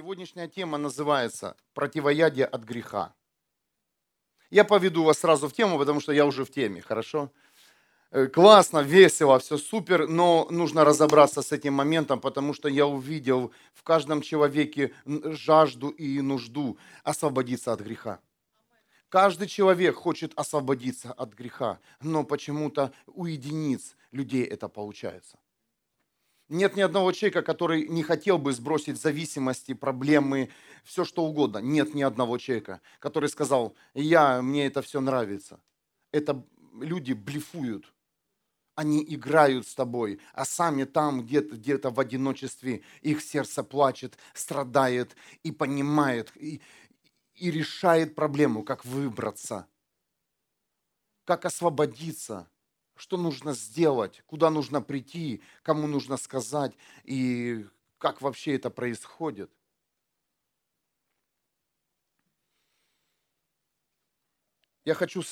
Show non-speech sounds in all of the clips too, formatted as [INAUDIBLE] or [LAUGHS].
Сегодняшняя тема называется «Противоядие от греха». Я поведу вас сразу в тему, потому что я уже в теме, хорошо? Э, классно, весело, все супер, но нужно разобраться с этим моментом, потому что я увидел в каждом человеке жажду и нужду освободиться от греха. Каждый человек хочет освободиться от греха, но почему-то у единиц людей это получается. Нет ни одного человека, который не хотел бы сбросить зависимости, проблемы, все что угодно. Нет ни одного человека, который сказал, я, мне это все нравится. Это люди блефуют. Они играют с тобой, а сами там где-то где в одиночестве их сердце плачет, страдает и понимает, и, и решает проблему, как выбраться, как освободиться что нужно сделать, куда нужно прийти, кому нужно сказать и как вообще это происходит. Я хочу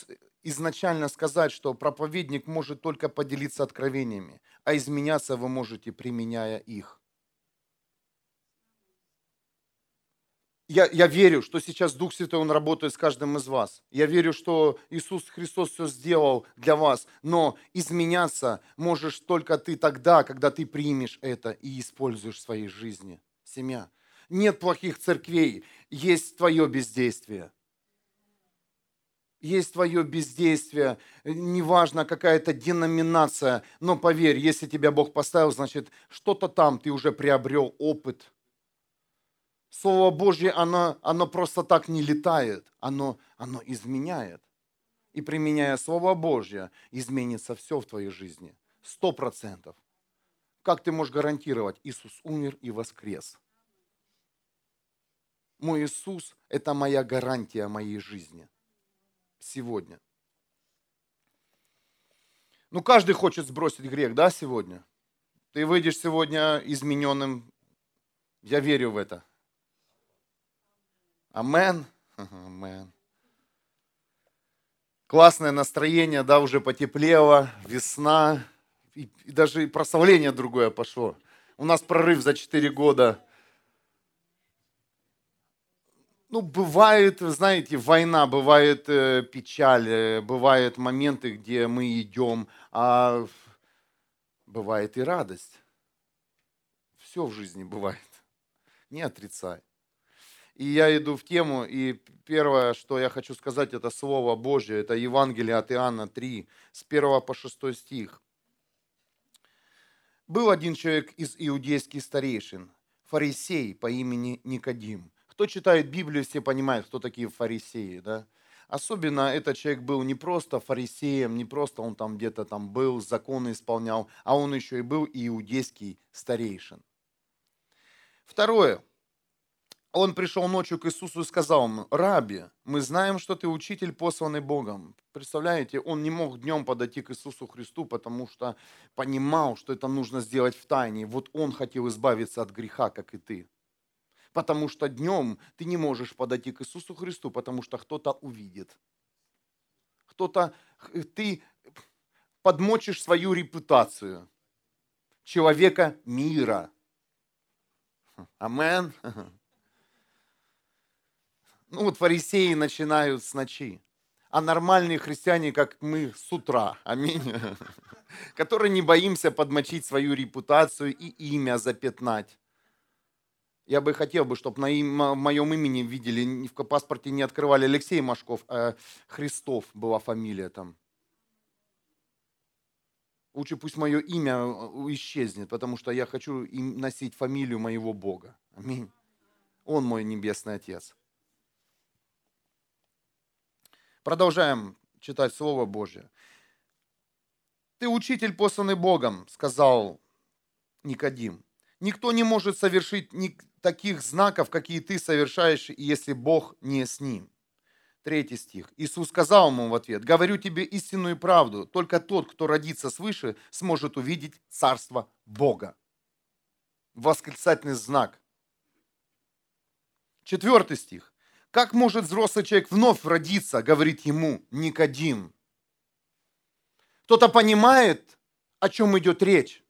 изначально сказать, что проповедник может только поделиться откровениями, а изменяться вы можете, применяя их. Я, я верю, что сейчас Дух Святой, Он работает с каждым из вас. Я верю, что Иисус Христос все сделал для вас. Но изменяться можешь только ты тогда, когда ты примешь это и используешь в своей жизни. Семья. Нет плохих церквей, есть твое бездействие. Есть твое бездействие, неважно какая-то деноминация, но поверь, если тебя Бог поставил, значит что-то там ты уже приобрел опыт – Слово Божье, оно, оно просто так не летает, оно, оно изменяет. И применяя Слово Божье, изменится все в твоей жизни. Сто процентов. Как ты можешь гарантировать? Иисус умер и воскрес. Мой Иисус – это моя гарантия моей жизни сегодня. Ну, каждый хочет сбросить грех, да, сегодня? Ты выйдешь сегодня измененным. Я верю в это. Амен. Амен. Классное настроение, да, уже потеплело, весна, и, и даже прославление другое пошло. У нас прорыв за 4 года. Ну, бывает, знаете, война, бывает э, печаль, э, бывают моменты, где мы идем, а бывает и радость. Все в жизни бывает. Не отрицай. И я иду в тему, и первое, что я хочу сказать, это Слово Божье, это Евангелие от Иоанна 3, с 1 по 6 стих. Был один человек из иудейских старейшин, фарисей по имени Никодим. Кто читает Библию, все понимают, кто такие фарисеи, да? Особенно этот человек был не просто фарисеем, не просто он там где-то там был, законы исполнял, а он еще и был иудейский старейшин. Второе он пришел ночью к Иисусу и сказал ему, «Раби, мы знаем, что ты учитель, посланный Богом». Представляете, он не мог днем подойти к Иисусу Христу, потому что понимал, что это нужно сделать в тайне. Вот он хотел избавиться от греха, как и ты. Потому что днем ты не можешь подойти к Иисусу Христу, потому что кто-то увидит. Кто-то, ты подмочишь свою репутацию человека мира. Амен. [LAUGHS] Ну вот фарисеи начинают с ночи, а нормальные христиане, как мы, с утра. Аминь. [LAUGHS] Которые не боимся подмочить свою репутацию и имя запятнать. Я бы хотел, бы, чтобы на им, моем имени видели, в паспорте не открывали Алексей Машков, а Христов была фамилия там. Лучше пусть мое имя э, исчезнет, потому что я хочу носить фамилию моего Бога. Аминь. Он мой небесный Отец. Продолжаем читать Слово Божье. «Ты учитель, посланный Богом», — сказал Никодим. «Никто не может совершить таких знаков, какие ты совершаешь, если Бог не с ним». Третий стих. Иисус сказал ему в ответ, «Говорю тебе истинную правду, только тот, кто родится свыше, сможет увидеть Царство Бога». Восклицательный знак. Четвертый стих. Как может взрослый человек вновь родиться, говорит ему Никодим. Кто-то понимает, о чем идет речь.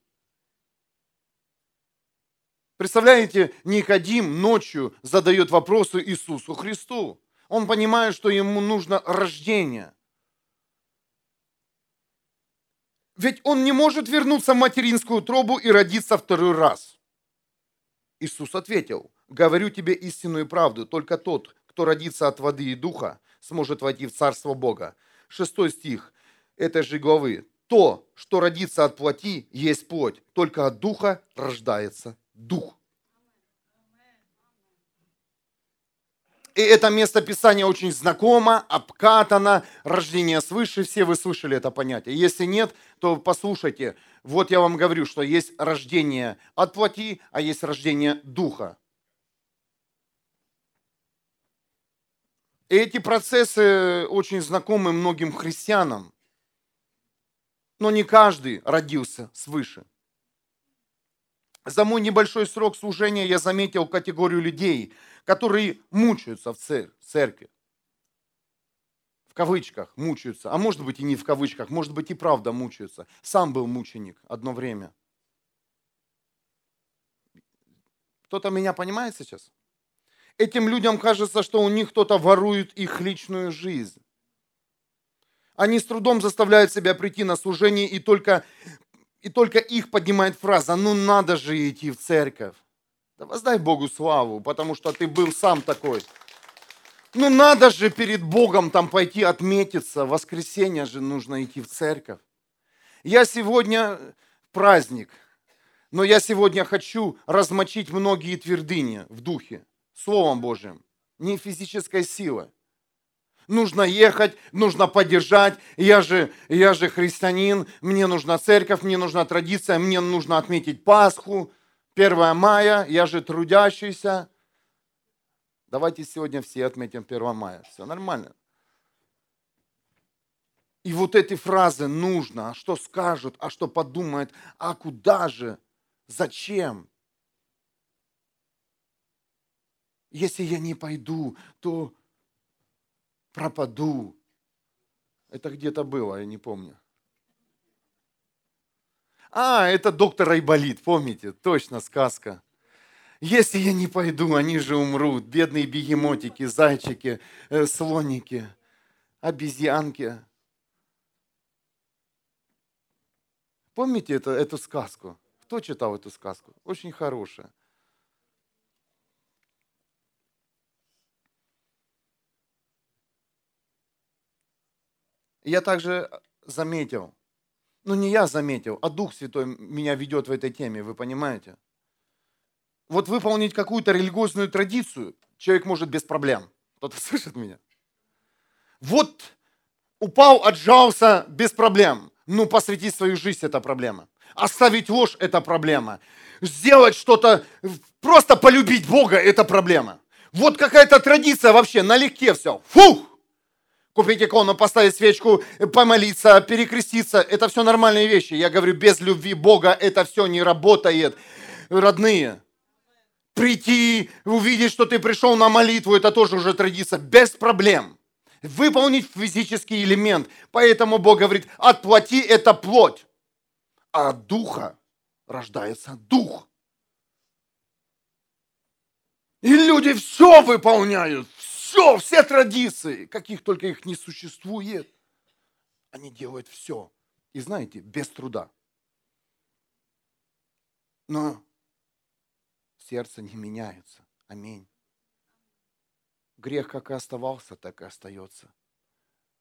Представляете, Никодим ночью задает вопросы Иисусу Христу. Он понимает, что ему нужно рождение. Ведь он не может вернуться в материнскую тробу и родиться второй раз. Иисус ответил, говорю тебе истинную правду, только тот, кто родится от воды и духа, сможет войти в Царство Бога. Шестой стих этой же главы. То, что родится от плоти, есть плоть, только от духа рождается дух. И это место Писания очень знакомо, обкатано, рождение свыше, все вы слышали это понятие. Если нет, то послушайте, вот я вам говорю, что есть рождение от плоти, а есть рождение духа. Эти процессы очень знакомы многим христианам, но не каждый родился свыше. За мой небольшой срок служения я заметил категорию людей, которые мучаются в церкви. В кавычках мучаются. А может быть и не в кавычках, может быть и правда мучаются. Сам был мученик одно время. Кто-то меня понимает сейчас? Этим людям кажется, что у них кто-то ворует их личную жизнь. Они с трудом заставляют себя прийти на служение, и только и только их поднимает фраза, ну надо же идти в церковь. Да воздай Богу славу, потому что ты был сам такой. Ну надо же перед Богом там пойти отметиться. В воскресенье же нужно идти в церковь. Я сегодня праздник, но я сегодня хочу размочить многие твердыни в духе, Словом Божьим, не физической силой нужно ехать, нужно поддержать. Я же, я же христианин, мне нужна церковь, мне нужна традиция, мне нужно отметить Пасху, 1 мая, я же трудящийся. Давайте сегодня все отметим 1 мая. Все нормально. И вот эти фразы нужно, а что скажут, а что подумают, а куда же, зачем? Если я не пойду, то пропаду. Это где-то было, я не помню. А, это доктор Айболит, помните? Точно, сказка. Если я не пойду, они же умрут. Бедные бегемотики, зайчики, э, слоники, обезьянки. Помните это, эту сказку? Кто читал эту сказку? Очень хорошая. Я также заметил, ну не я заметил, а Дух Святой меня ведет в этой теме, вы понимаете? Вот выполнить какую-то религиозную традицию человек может без проблем. Кто-то [LAUGHS] слышит меня? Вот упал, отжался без проблем. Ну, посвятить свою жизнь – это проблема. Оставить ложь – это проблема. Сделать что-то, просто полюбить Бога – это проблема. Вот какая-то традиция вообще, налегке все. Фух! Купить икону, поставить свечку, помолиться, перекреститься. Это все нормальные вещи. Я говорю, без любви Бога это все не работает. Родные, прийти, увидеть, что ты пришел на молитву, это тоже уже традиция, без проблем. Выполнить физический элемент. Поэтому Бог говорит, отплати это плоть. А от духа рождается дух. И люди все выполняют, все, все традиции, каких только их не существует, они делают все. И знаете, без труда. Но сердце не меняется. Аминь. Грех как и оставался, так и остается.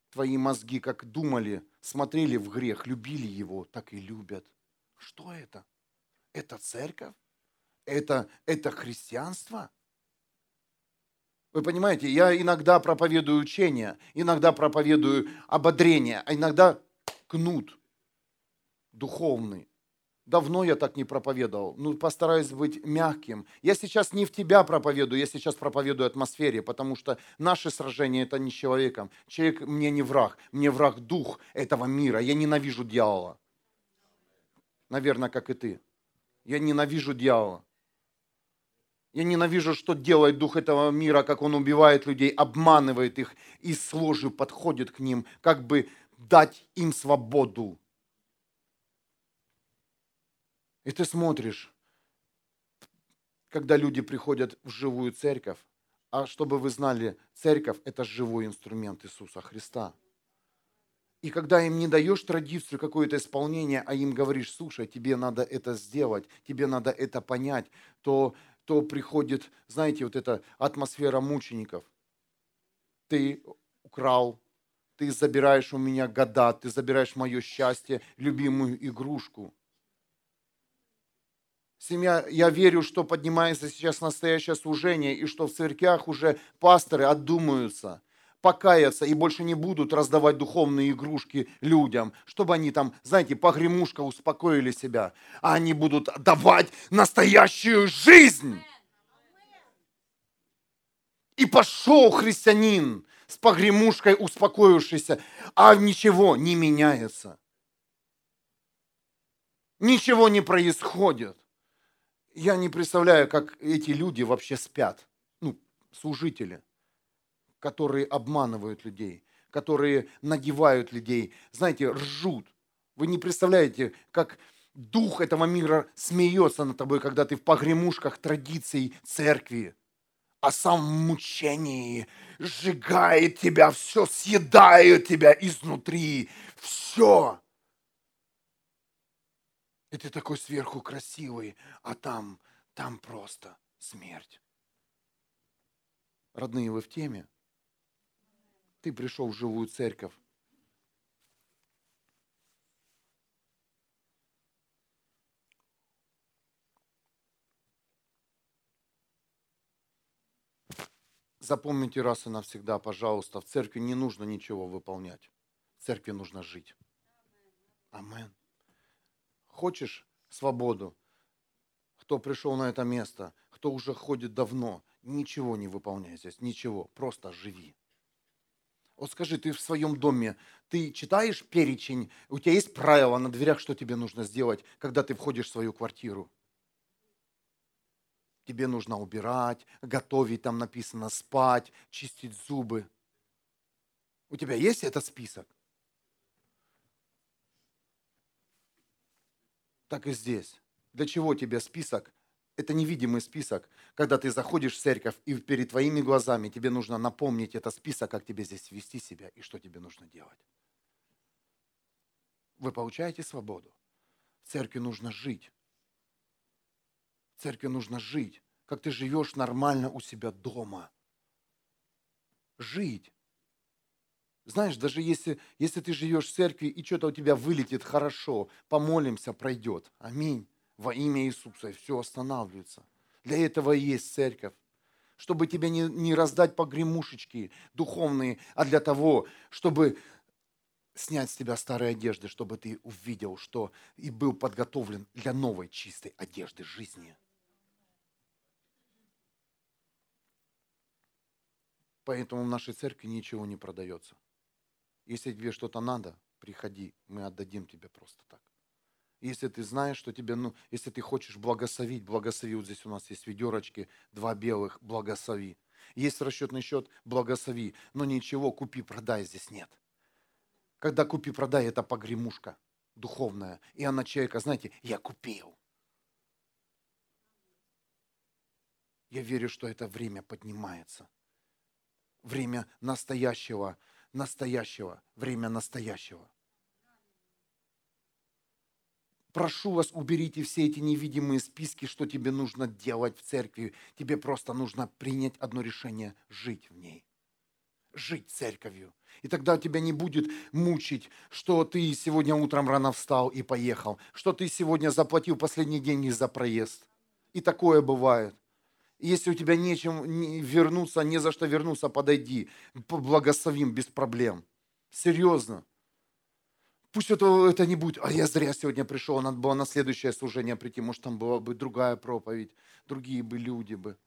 Твои мозги как думали, смотрели в грех, любили его, так и любят. Что это? Это церковь? Это, это христианство? Вы понимаете, я иногда проповедую учение, иногда проповедую ободрение, а иногда кнут духовный. Давно я так не проповедовал. Ну, постараюсь быть мягким. Я сейчас не в тебя проповедую, я сейчас проповедую атмосфере, потому что наше сражение это не с человеком. Человек мне не враг, мне враг дух этого мира. Я ненавижу дьявола. Наверное, как и ты. Я ненавижу дьявола. Я ненавижу, что делает дух этого мира, как он убивает людей, обманывает их и с ложью подходит к ним, как бы дать им свободу. И ты смотришь, когда люди приходят в живую церковь, а чтобы вы знали, церковь – это живой инструмент Иисуса Христа. И когда им не даешь традицию, какое-то исполнение, а им говоришь, слушай, тебе надо это сделать, тебе надо это понять, то, то приходит, знаете, вот эта атмосфера мучеников. Ты украл, ты забираешь у меня года, ты забираешь мое счастье, любимую игрушку. Семья, я верю, что поднимается сейчас настоящее служение, и что в церквях уже пасторы отдумаются, покаяться и больше не будут раздавать духовные игрушки людям, чтобы они там, знаете, погремушка успокоили себя, а они будут давать настоящую жизнь. И пошел христианин с погремушкой успокоившийся, а ничего не меняется. Ничего не происходит. Я не представляю, как эти люди вообще спят, ну, служители, которые обманывают людей, которые надевают людей, знаете, ржут. Вы не представляете, как дух этого мира смеется над тобой, когда ты в погремушках традиций церкви, а сам в мучении сжигает тебя, все съедает тебя изнутри, все. И ты такой сверху красивый, а там, там просто смерть. Родные, вы в теме? Ты пришел в живую церковь. Запомните раз и навсегда, пожалуйста, в церкви не нужно ничего выполнять. В церкви нужно жить. Амен. Хочешь свободу? Кто пришел на это место, кто уже ходит давно, ничего не выполняй здесь, ничего, просто живи. Вот скажи, ты в своем доме, ты читаешь перечень, у тебя есть правила на дверях, что тебе нужно сделать, когда ты входишь в свою квартиру? Тебе нужно убирать, готовить, там написано, спать, чистить зубы. У тебя есть этот список? так и здесь. Для чего тебе список? Это невидимый список. Когда ты заходишь в церковь, и перед твоими глазами тебе нужно напомнить этот список, как тебе здесь вести себя и что тебе нужно делать. Вы получаете свободу. В церкви нужно жить. В церкви нужно жить. Как ты живешь нормально у себя дома. Жить. Знаешь, даже если, если ты живешь в церкви и что-то у тебя вылетит хорошо, помолимся, пройдет. Аминь. Во имя Иисуса. И все останавливается. Для этого и есть церковь. Чтобы тебя не, не раздать погремушечки духовные, а для того, чтобы снять с тебя старые одежды, чтобы ты увидел, что и был подготовлен для новой чистой одежды жизни. Поэтому в нашей церкви ничего не продается. Если тебе что-то надо, приходи, мы отдадим тебе просто так. Если ты знаешь, что тебе, ну, если ты хочешь благословить, благослови. Вот здесь у нас есть ведерочки, два белых, благослови. Есть расчетный счет, благослови. Но ничего, купи, продай здесь нет. Когда купи, продай, это погремушка духовная. И она человека, знаете, я купил. Я верю, что это время поднимается. Время настоящего настоящего, время настоящего. Прошу вас, уберите все эти невидимые списки, что тебе нужно делать в церкви. Тебе просто нужно принять одно решение – жить в ней. Жить церковью. И тогда тебя не будет мучить, что ты сегодня утром рано встал и поехал, что ты сегодня заплатил последние деньги за проезд. И такое бывает. Если у тебя нечем вернуться, не за что вернуться, подойди. Благословим без проблем. Серьезно. Пусть это, это не будет, а я зря сегодня пришел, надо было на следующее служение прийти, может, там была бы другая проповедь, другие бы люди бы.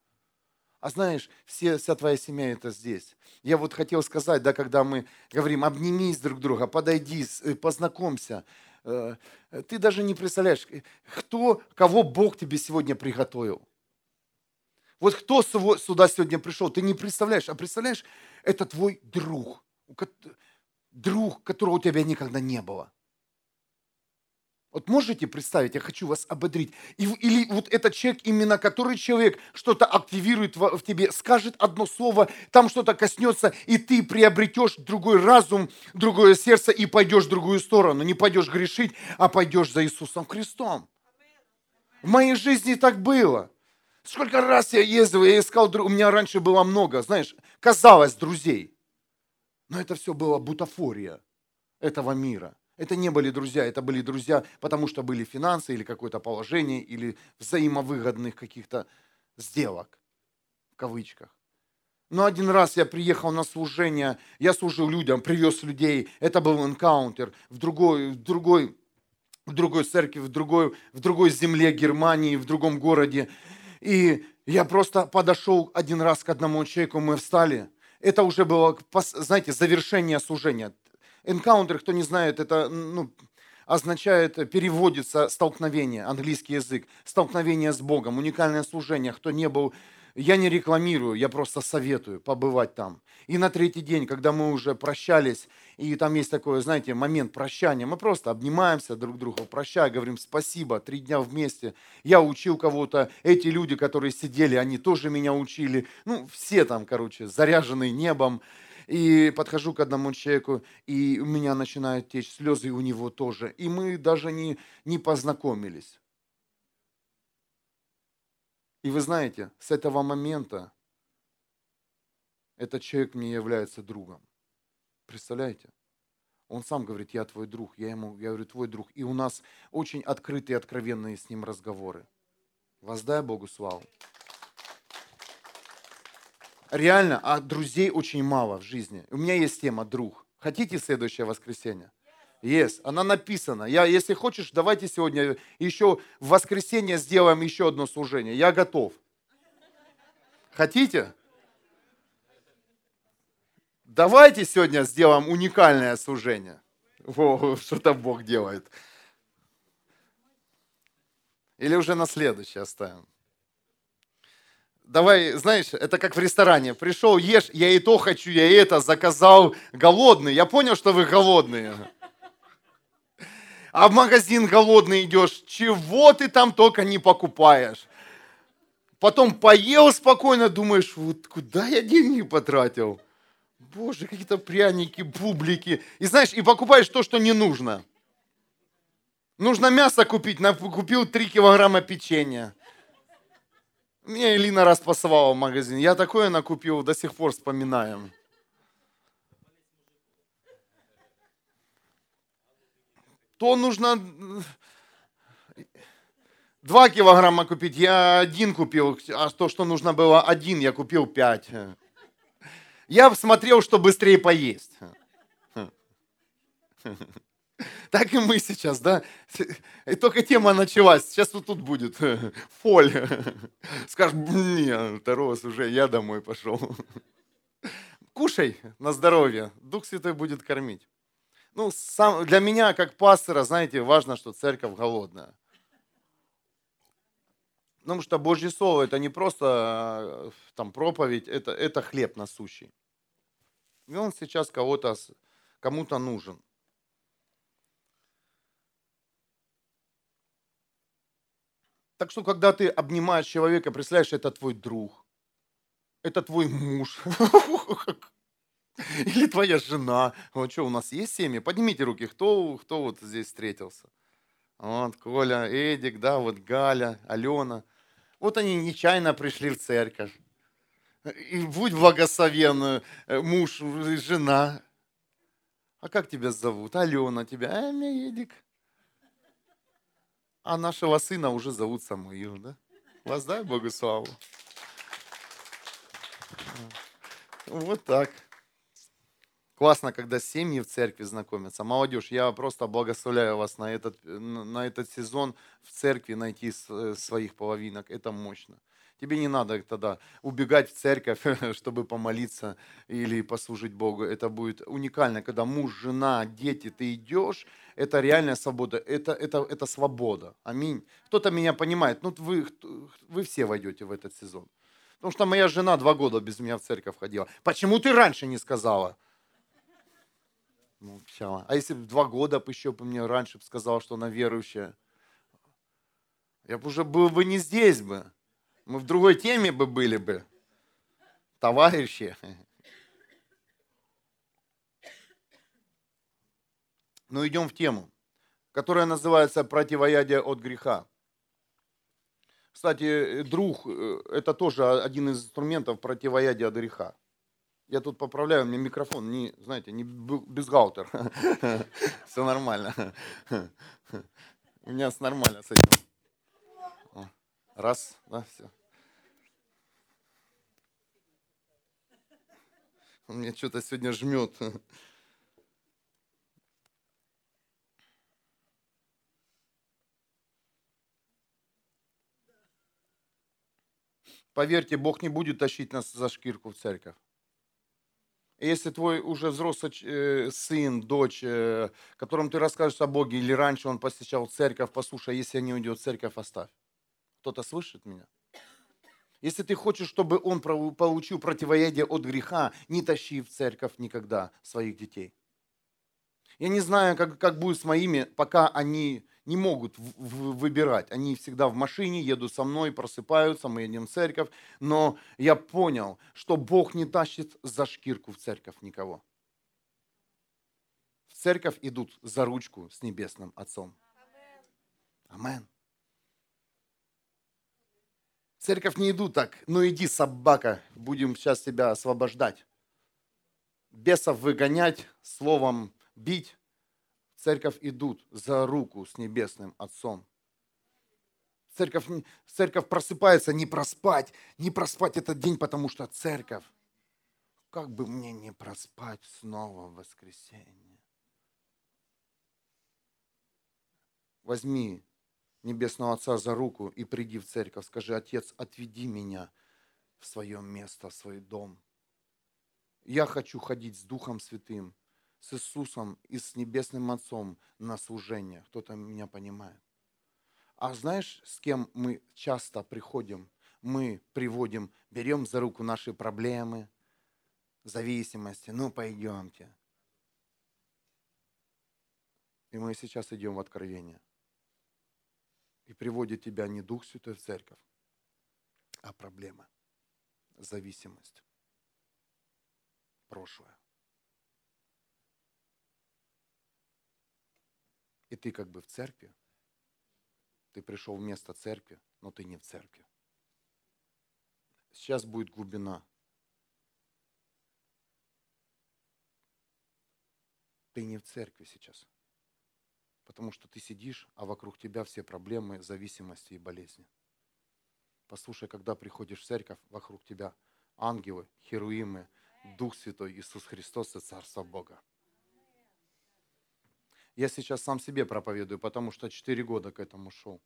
А знаешь, все, вся твоя семья это здесь. Я вот хотел сказать, да, когда мы говорим, обнимись друг друга, подойди, э, познакомься. Э, ты даже не представляешь, кто, кого Бог тебе сегодня приготовил. Вот кто сюда сегодня пришел, ты не представляешь, а представляешь, это твой друг, друг, которого у тебя никогда не было. Вот можете представить, я хочу вас ободрить. И, или вот этот человек, именно который человек что-то активирует в, в тебе, скажет одно слово, там что-то коснется, и ты приобретешь другой разум, другое сердце и пойдешь в другую сторону. Не пойдешь грешить, а пойдешь за Иисусом Христом. В моей жизни так было. Сколько раз я ездил, я искал, у меня раньше было много, знаешь, казалось, друзей. Но это все было бутафория этого мира. Это не были друзья, это были друзья, потому что были финансы или какое-то положение, или взаимовыгодных каких-то сделок, в кавычках. Но один раз я приехал на служение, я служил людям, привез людей, это был энкаунтер в другой, в другой, в другой церкви, в другой, в другой земле Германии, в другом городе. И я просто подошел один раз к одному человеку, мы встали. Это уже было, знаете, завершение служения. Encounter, кто не знает, это ну, означает, переводится столкновение, английский язык, столкновение с Богом, уникальное служение. Кто не был, я не рекламирую, я просто советую побывать там. И на третий день, когда мы уже прощались, и там есть такой, знаете, момент прощания, мы просто обнимаемся друг друга, прощая, говорим спасибо, три дня вместе. Я учил кого-то, эти люди, которые сидели, они тоже меня учили. Ну, все там, короче, заряженные небом. И подхожу к одному человеку, и у меня начинают течь слезы, и у него тоже. И мы даже не, не познакомились. И вы знаете, с этого момента этот человек мне является другом. Представляете? Он сам говорит, я твой друг, я ему, я говорю, твой друг. И у нас очень открытые, откровенные с ним разговоры. Воздай Богу славу реально, а друзей очень мало в жизни. У меня есть тема «друг». Хотите следующее воскресенье? Есть, она написана. Я, если хочешь, давайте сегодня еще в воскресенье сделаем еще одно служение. Я готов. Хотите? Давайте сегодня сделаем уникальное служение. О, что-то Бог делает. Или уже на следующее оставим давай, знаешь, это как в ресторане. Пришел, ешь, я и то хочу, я и это заказал. Голодный. Я понял, что вы голодные. А в магазин голодный идешь, чего ты там только не покупаешь. Потом поел спокойно, думаешь, вот куда я деньги потратил? Боже, какие-то пряники, бублики. И знаешь, и покупаешь то, что не нужно. Нужно мясо купить, купил 3 килограмма печенья. Мне Элина раз пасовала в магазин. Я такое накупил, до сих пор вспоминаем. То нужно два килограмма купить, я один купил, а то, что нужно было один, я купил пять. Я смотрел, что быстрее поесть. Так и мы сейчас, да? И только тема началась, сейчас вот тут будет фоль. Скажешь, не, второго уже я домой пошел. Кушай на здоровье, Дух Святой будет кормить. Ну, сам, для меня, как пастора, знаете, важно, что церковь голодная. Потому что Божье Слово это не просто там проповедь, это, это хлеб насущий. И он сейчас кого-то, кому-то нужен. Так что, когда ты обнимаешь человека, представляешь, это твой друг, это твой муж, [LAUGHS] [LAUGHS] или твоя жена. Вот что, у нас есть семьи? Поднимите руки, кто, кто вот здесь встретился. Вот Коля, Эдик, да, вот Галя, Алена. Вот они нечаянно пришли в церковь. И будь благословен э, муж, жена. А как тебя зовут? Алена тебя. А, Эдик. А нашего сына уже зовут Самуил, да? Воздай Богу славу. Вот так. Классно, когда семьи в церкви знакомятся. Молодежь, я просто благословляю вас на этот, на этот сезон в церкви найти своих половинок. Это мощно. Тебе не надо тогда убегать в церковь, [LAUGHS] чтобы помолиться или послужить Богу. Это будет уникально, когда муж, жена, дети, ты идешь, это реальная свобода, это, это, это свобода. Аминь. Кто-то меня понимает, ну вы, вы все войдете в этот сезон. Потому что моя жена два года без меня в церковь ходила. Почему ты раньше не сказала? Ну, все. А если бы два года еще бы мне раньше бы сказал, что она верующая, я бы уже был бы не здесь бы. Мы в другой теме бы были бы. Товарищи. Ну, идем в тему, которая называется «Противоядие от греха». Кстати, друг э, – это тоже один из инструментов противоядия от греха. Я тут поправляю, у меня микрофон, не, знаете, не бюстгальтер. [LAUGHS] Все нормально. [LAUGHS] У меня нормально с этим. Раз, да, все. Он мне что-то сегодня жмет. Поверьте, Бог не будет тащить нас за шкирку в церковь. Если твой уже взрослый э, сын, дочь, э, которым ты расскажешь о Боге, или раньше он посещал церковь, послушай, если не уйдет в церковь, оставь. Кто-то слышит меня? Если ты хочешь, чтобы он получил противоядие от греха, не тащи в церковь никогда своих детей. Я не знаю, как, как будет с моими, пока они не могут выбирать. Они всегда в машине, едут со мной, просыпаются, мы едем в церковь. Но я понял, что Бог не тащит за шкирку в церковь никого. В церковь идут за ручку с небесным Отцом. Амен. Церковь не иду так, ну иди, собака, будем сейчас тебя освобождать. Бесов выгонять, словом бить, церковь идут за руку с небесным Отцом. Церковь, церковь просыпается не проспать, не проспать этот день, потому что церковь. Как бы мне не проспать снова в воскресенье? Возьми Небесного Отца за руку и приди в церковь. Скажи, Отец, отведи меня в свое место, в свой дом. Я хочу ходить с Духом Святым с Иисусом и с Небесным Отцом на служение. Кто-то меня понимает. А знаешь, с кем мы часто приходим? Мы приводим, берем за руку наши проблемы, зависимости. Ну, пойдемте. И мы сейчас идем в откровение. И приводит тебя не Дух Святой в церковь, а проблема, зависимость, прошлое. И ты как бы в церкви. Ты пришел вместо церкви, но ты не в церкви. Сейчас будет глубина. Ты не в церкви сейчас. Потому что ты сидишь, а вокруг тебя все проблемы, зависимости и болезни. Послушай, когда приходишь в церковь, вокруг тебя ангелы, херуимы, Дух Святой, Иисус Христос и Царство Бога. Я сейчас сам себе проповедую, потому что 4 года к этому шел.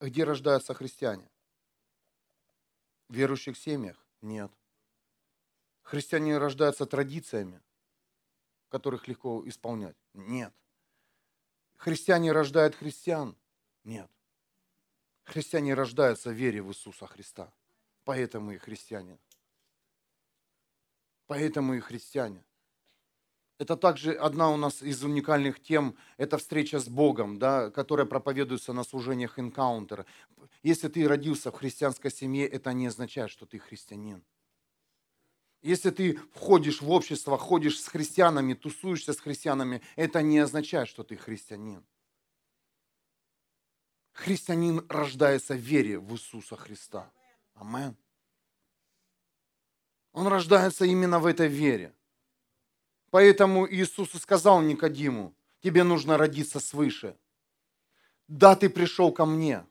Где рождаются христиане? В верующих семьях? Нет. Христиане рождаются традициями, которых легко исполнять? Нет. Христиане рождают христиан? Нет. Христиане рождаются в вере в Иисуса Христа. Поэтому и христиане. Поэтому и христиане. Это также одна у нас из уникальных тем, это встреча с Богом, да, которая проповедуется на служениях энкаунтера. Если ты родился в христианской семье, это не означает, что ты христианин. Если ты входишь в общество, ходишь с христианами, тусуешься с христианами, это не означает, что ты христианин. Христианин рождается в вере в Иисуса Христа. Аминь. Он рождается именно в этой вере. Поэтому Иисус и сказал Никодиму, тебе нужно родиться свыше. Да, ты пришел ко мне,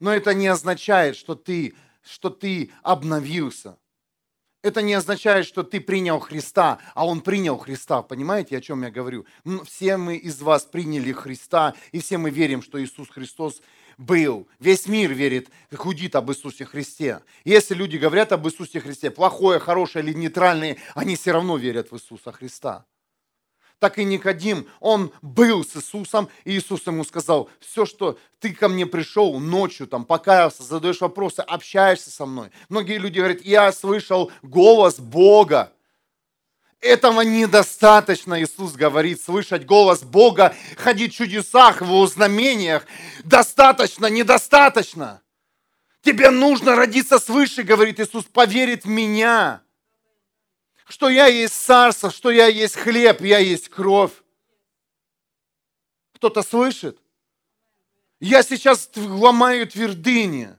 но это не означает, что ты, что ты обновился. Это не означает, что ты принял Христа, а Он принял Христа. Понимаете, о чем я говорю? Все мы из вас приняли Христа, и все мы верим, что Иисус Христос был. Весь мир верит, худит об Иисусе Христе. Если люди говорят об Иисусе Христе, плохое, хорошее или нейтральное, они все равно верят в Иисуса Христа. так и Никодим, он был с Иисусом, и Иисус ему сказал, все, что ты ко мне пришел ночью, там, покаялся, задаешь вопросы, общаешься со мной. Многие люди говорят, я слышал голос Бога. Этого недостаточно, Иисус говорит, слышать голос Бога, ходить в чудесах, в его знамениях. Достаточно, недостаточно. Тебе нужно родиться свыше, говорит Иисус, поверить в меня что я есть царство, что я есть хлеб, я есть кровь. Кто-то слышит? Я сейчас ломаю твердыни.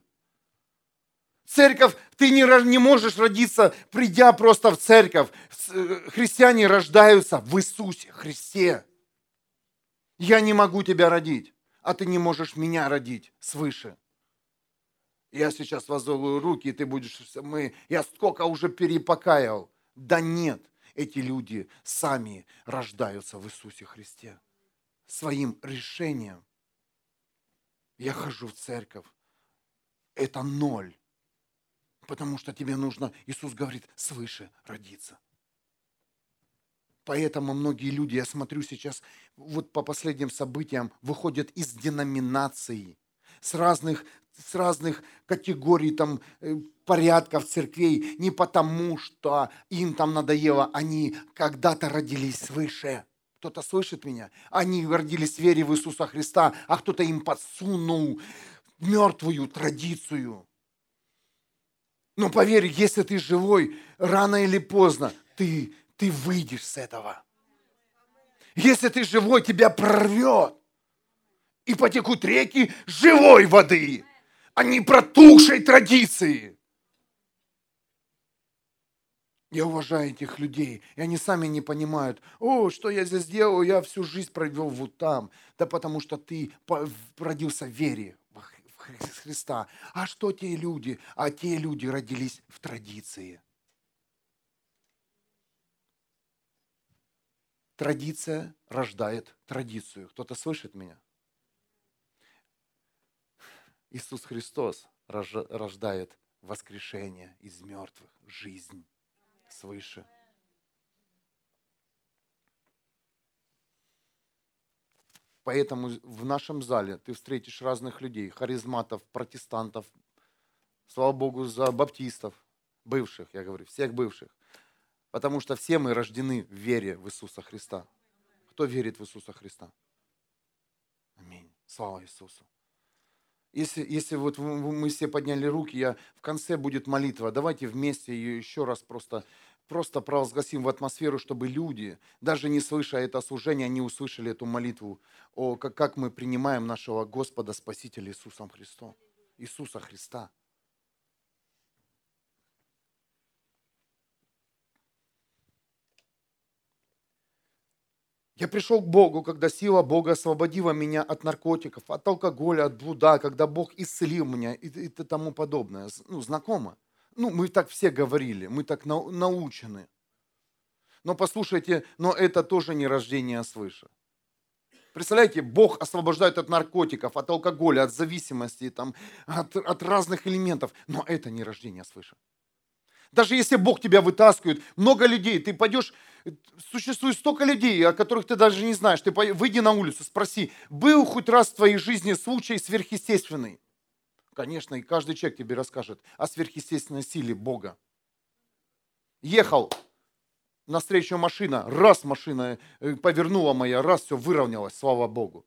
Церковь, ты не, не можешь родиться, придя просто в церковь. Э, христиане рождаются в Иисусе Христе. Я не могу тебя родить, а ты не можешь меня родить свыше. Я сейчас возову руки, и ты будешь, мы, я сколько уже перепокаял. Да нет, эти люди сами рождаются в Иисусе Христе. Своим решением. Я хожу в церковь. Это ноль. Потому что тебе нужно, Иисус говорит, свыше родиться. Поэтому многие люди, я смотрю сейчас, вот по последним событиям, выходят из деноминации, с разных с разных категорий там, э, порядков церквей не потому, что им там надоело, они когда-то родились свыше. Кто-то слышит меня? Они родились в вере в Иисуса Христа, а кто-то им подсунул мертвую традицию. Но поверь, если ты живой, рано или поздно ты, ты выйдешь с этого. Если ты живой, тебя прорвет. И потекут реки живой воды а не протухшей традиции. Я уважаю этих людей, и они сами не понимают, о, что я здесь делал, я всю жизнь провел вот там. Да потому что ты родился в вере Христа. А что те люди? А те люди родились в традиции. Традиция рождает традицию. Кто-то слышит меня? Иисус Христос рождает воскрешение из мертвых, жизнь свыше. Поэтому в нашем зале ты встретишь разных людей, харизматов, протестантов, слава Богу, за баптистов, бывших, я говорю, всех бывших. Потому что все мы рождены в вере в Иисуса Христа. Кто верит в Иисуса Христа? Аминь. Слава Иисусу. Если, если вот мы все подняли руки, я, в конце будет молитва. Давайте вместе ее еще раз просто, просто провозгласим в атмосферу, чтобы люди, даже не слыша это служение, они услышали эту молитву, о, как, мы принимаем нашего Господа Спасителя Иисусом Христом. Иисуса Христа. Я пришел к Богу, когда сила Бога освободила меня от наркотиков, от алкоголя, от блуда, когда Бог исцелил меня и, и тому подобное. Ну, знакомо. Ну, мы так все говорили, мы так на, научены. Но послушайте, но это тоже не рождение свыше. Представляете, Бог освобождает от наркотиков, от алкоголя, от зависимости, там, от, от разных элементов. Но это не рождение свыше. Даже если Бог тебя вытаскивает, много людей, ты пойдешь, существует столько людей, о которых ты даже не знаешь. Ты выйди на улицу, спроси, был хоть раз в твоей жизни случай сверхъестественный? Конечно, и каждый человек тебе расскажет о сверхъестественной силе Бога. Ехал, навстречу машина, раз машина э, повернула моя, раз все выровнялось, слава Богу.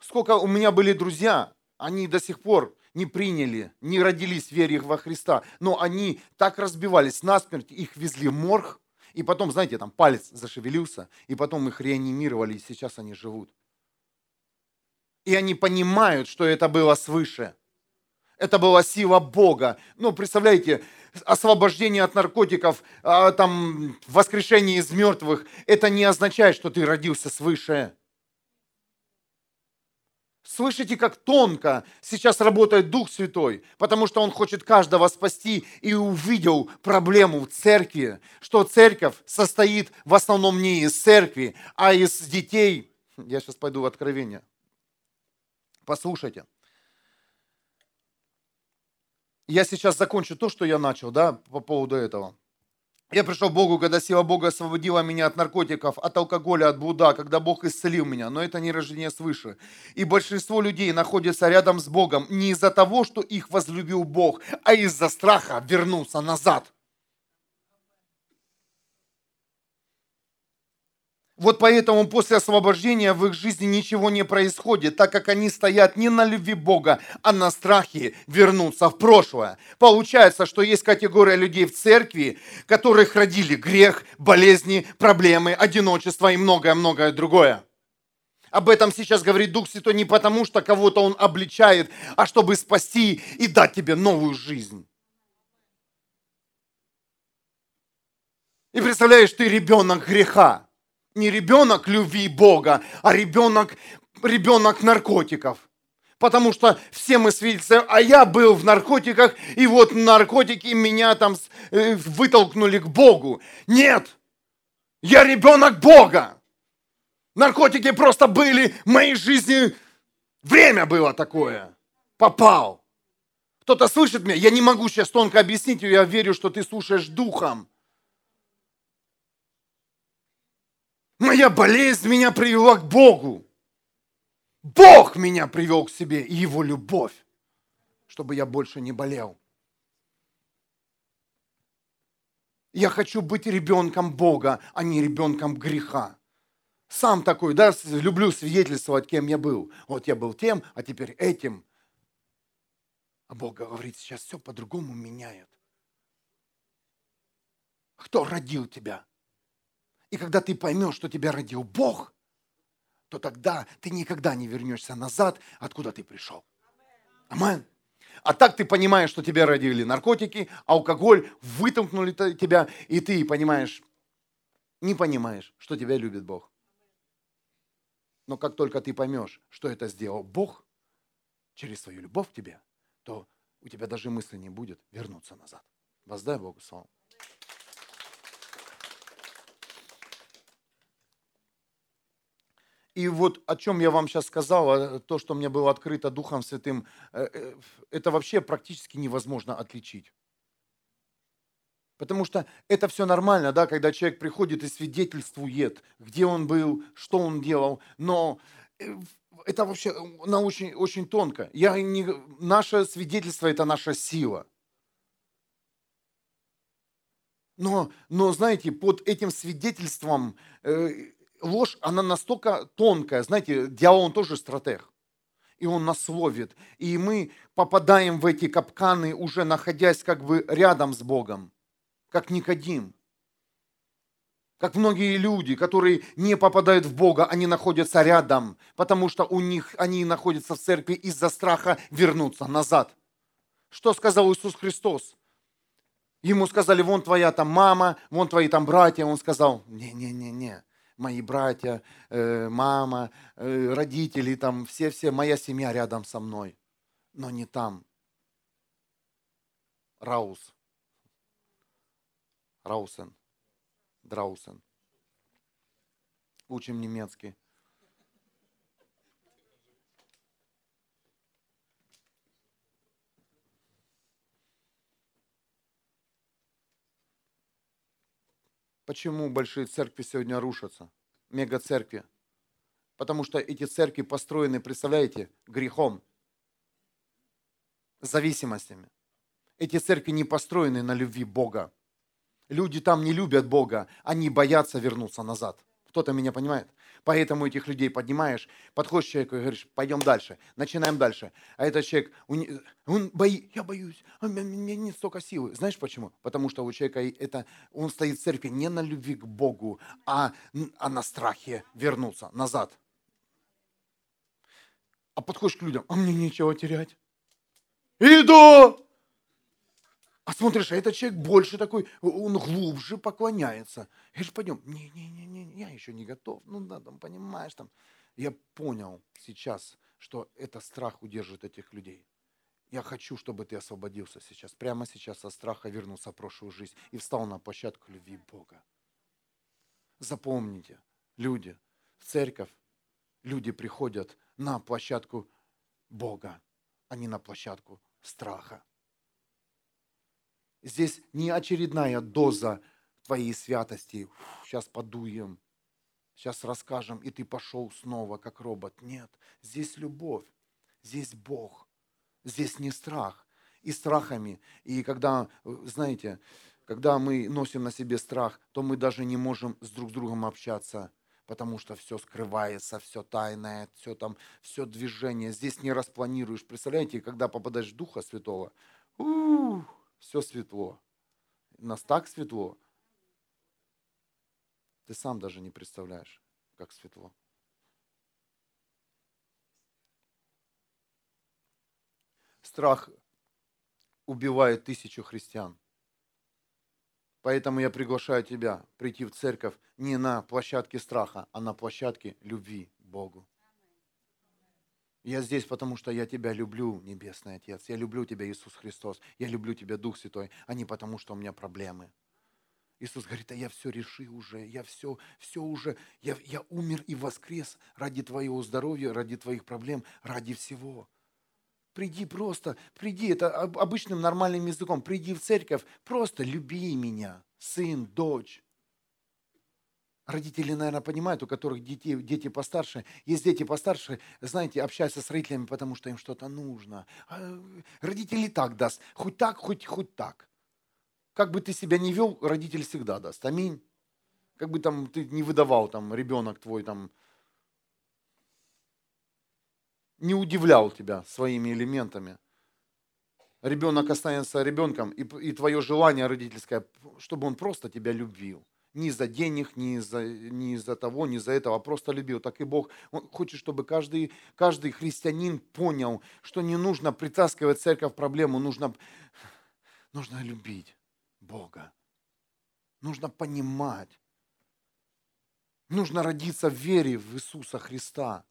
Сколько у меня были друзья, они до сих пор не приняли, не родились в вере во Христа, но они так разбивались насмерть, их везли в морг, и потом, знаете, там палец зашевелился, и потом их реанимировали, и сейчас они живут. И они понимают, что это было свыше. Это была сила Бога. Ну, представляете, освобождение от наркотиков, а, там, воскрешение из мертвых, это не означает, что ты родился свыше. Слышите, как тонко сейчас работает Дух Святой, потому что Он хочет каждого спасти и увидел проблему в церкви, что церковь состоит в основном не из церкви, а из детей. Я сейчас пойду в откровение. Послушайте. Я сейчас закончу то, что я начал, да, по поводу этого. Я пришел к Богу, когда сила Бога освободила меня от наркотиков, от алкоголя, от блуда, когда Бог исцелил меня. Но это не рождение свыше. И большинство людей находится рядом с Богом не из-за того, что их возлюбил Бог, а из-за страха вернуться назад. Вот поэтому после освобождения в их жизни ничего не происходит, так как они стоят не на любви Бога, а на страхе вернуться в прошлое. Получается, что есть категория людей в церкви, которых родили грех, болезни, проблемы, одиночество и многое-многое другое. Об этом сейчас говорит Дух Святой не потому, что кого-то Он обличает, а чтобы спасти и дать тебе новую жизнь. И представляешь, ты ребенок греха не ребенок любви Бога, а ребенок, ребенок наркотиков. Потому что все мы свидетельствуем, а я был в наркотиках, и вот наркотики меня там э, вытолкнули к Богу. Нет, я ребенок Бога. Наркотики просто были в моей жизни, время было такое. Попал. Кто-то слышит меня? Я не могу сейчас тонко объяснить, я верю, что ты слушаешь духом. Моя болезнь меня привела к Богу. Бог меня привел к себе и Его любовь, чтобы я больше не болел. Я хочу быть ребенком Бога, а не ребенком греха. Сам такой, да, люблю свидетельствовать, кем я был. Вот я был тем, а теперь этим. А Бог говорит, сейчас все по-другому меняет. Кто родил тебя? И когда ты поймешь, что тебя родил Бог, то тогда ты никогда не вернешься назад, откуда ты пришел. Амин. А так ты понимаешь, что тебя родили наркотики, алкоголь, вытолкнули тебя, и ты понимаешь, не понимаешь, что тебя любит Бог. Но как только ты поймешь, что это сделал Бог через свою любовь к тебе, то у тебя даже мысли не будет вернуться назад. Воздай Богу славу. И вот о чем я вам сейчас сказал, э, то, что мне было открыто Духом Святым, э, э, это вообще практически невозможно отличить. Потому что это все нормально, да, когда человек приходит и свидетельствует, где он был, что он делал, но это вообще на очень, очень тонко. Я не, наше свидетельство – это наша сила. Но, но, знаете, под этим свидетельством ложь, она настолько тонкая. Знаете, дьявол, он тоже стратег. И он нас ловит. И мы попадаем в эти капканы, уже находясь как бы рядом с Богом. Как Никодим. Как многие люди, которые не попадают в Бога, они находятся рядом, потому что у них они находятся в церкви из-за страха вернуться назад. Что сказал Иисус Христос? Ему сказали, вон твоя там мама, вон твои там братья. Он сказал, не-не-не-не, мои братья, э, мама, э, родители, там все-все, моя семья рядом со мной, но не там. Раус. Раусен. Драусен. Учим немецкий. Почему большие церкви сегодня рушатся? Мега-церкви. Потому что эти церкви построены, представляете, грехом, зависимостями. Эти церкви не построены на любви Бога. Люди там не любят Бога, они боятся вернуться назад. Кто-то меня понимает? Поэтому этих людей поднимаешь, подходишь к человеку и говоришь, пойдем дальше, начинаем дальше. А этот человек, он боится, я боюсь, у меня нет столько силы. Знаешь почему? Потому что у человека это, он стоит в церкви не на любви к Богу, а, а на страхе вернуться назад. А подходишь к людям, а мне нечего терять. Иду! А смотришь, а этот человек больше такой, он глубже поклоняется. Я же пойдем, не-не-не, я еще не готов. Ну да, там понимаешь, там. Я понял сейчас, что это страх удержит этих людей. Я хочу, чтобы ты освободился сейчас, прямо сейчас со страха вернулся в прошлую жизнь и встал на площадку любви Бога. Запомните, люди, в церковь люди приходят на площадку Бога, а не на площадку страха. Здесь не очередная доза твоей святости. Сейчас подуем, сейчас расскажем, и ты пошел снова, как робот. Нет, здесь любовь, здесь Бог, здесь не страх. И страхами, и когда, знаете, когда мы носим на себе страх, то мы даже не можем с друг с другом общаться, потому что все скрывается, все тайное, все там, все движение. Здесь не распланируешь. Представляете, когда попадаешь в Духа Святого, у все светло. Нас так светло. Ты сам даже не представляешь, как светло. Страх убивает тысячу христиан. Поэтому я приглашаю тебя прийти в церковь не на площадке страха, а на площадке любви Богу. Я здесь, потому что я тебя люблю, Небесный Отец. Я люблю тебя, Иисус Христос. Я люблю тебя, Дух Святой, а не потому, что у меня проблемы. Иисус говорит, а я все решил уже, я все, все уже, я, я умер и воскрес ради твоего здоровья, ради твоих проблем, ради всего. Приди просто, приди, это обычным нормальным языком, приди в церковь, просто люби меня, сын, дочь. Родители, наверное, понимают, у которых дети, дети постарше. Есть дети постарше, знаете, общаются с родителями, потому что им что-то нужно. А родители так даст, хоть так, хоть, хоть так. Как бы ты себя не вел, родитель всегда даст. Аминь. Как бы там ты не выдавал, там, ребенок твой, там, не удивлял тебя своими элементами. Ребенок останется ребенком, и, и твое желание родительское, чтобы он просто тебя любил. Не из-за денег, не из-за, не из-за того, не из-за этого, а просто любил. Так и Бог он хочет, чтобы каждый, каждый христианин понял, что не нужно притаскивать церковь проблему, нужно, нужно любить Бога. Нужно понимать. Нужно родиться в вере в Иисуса Христа.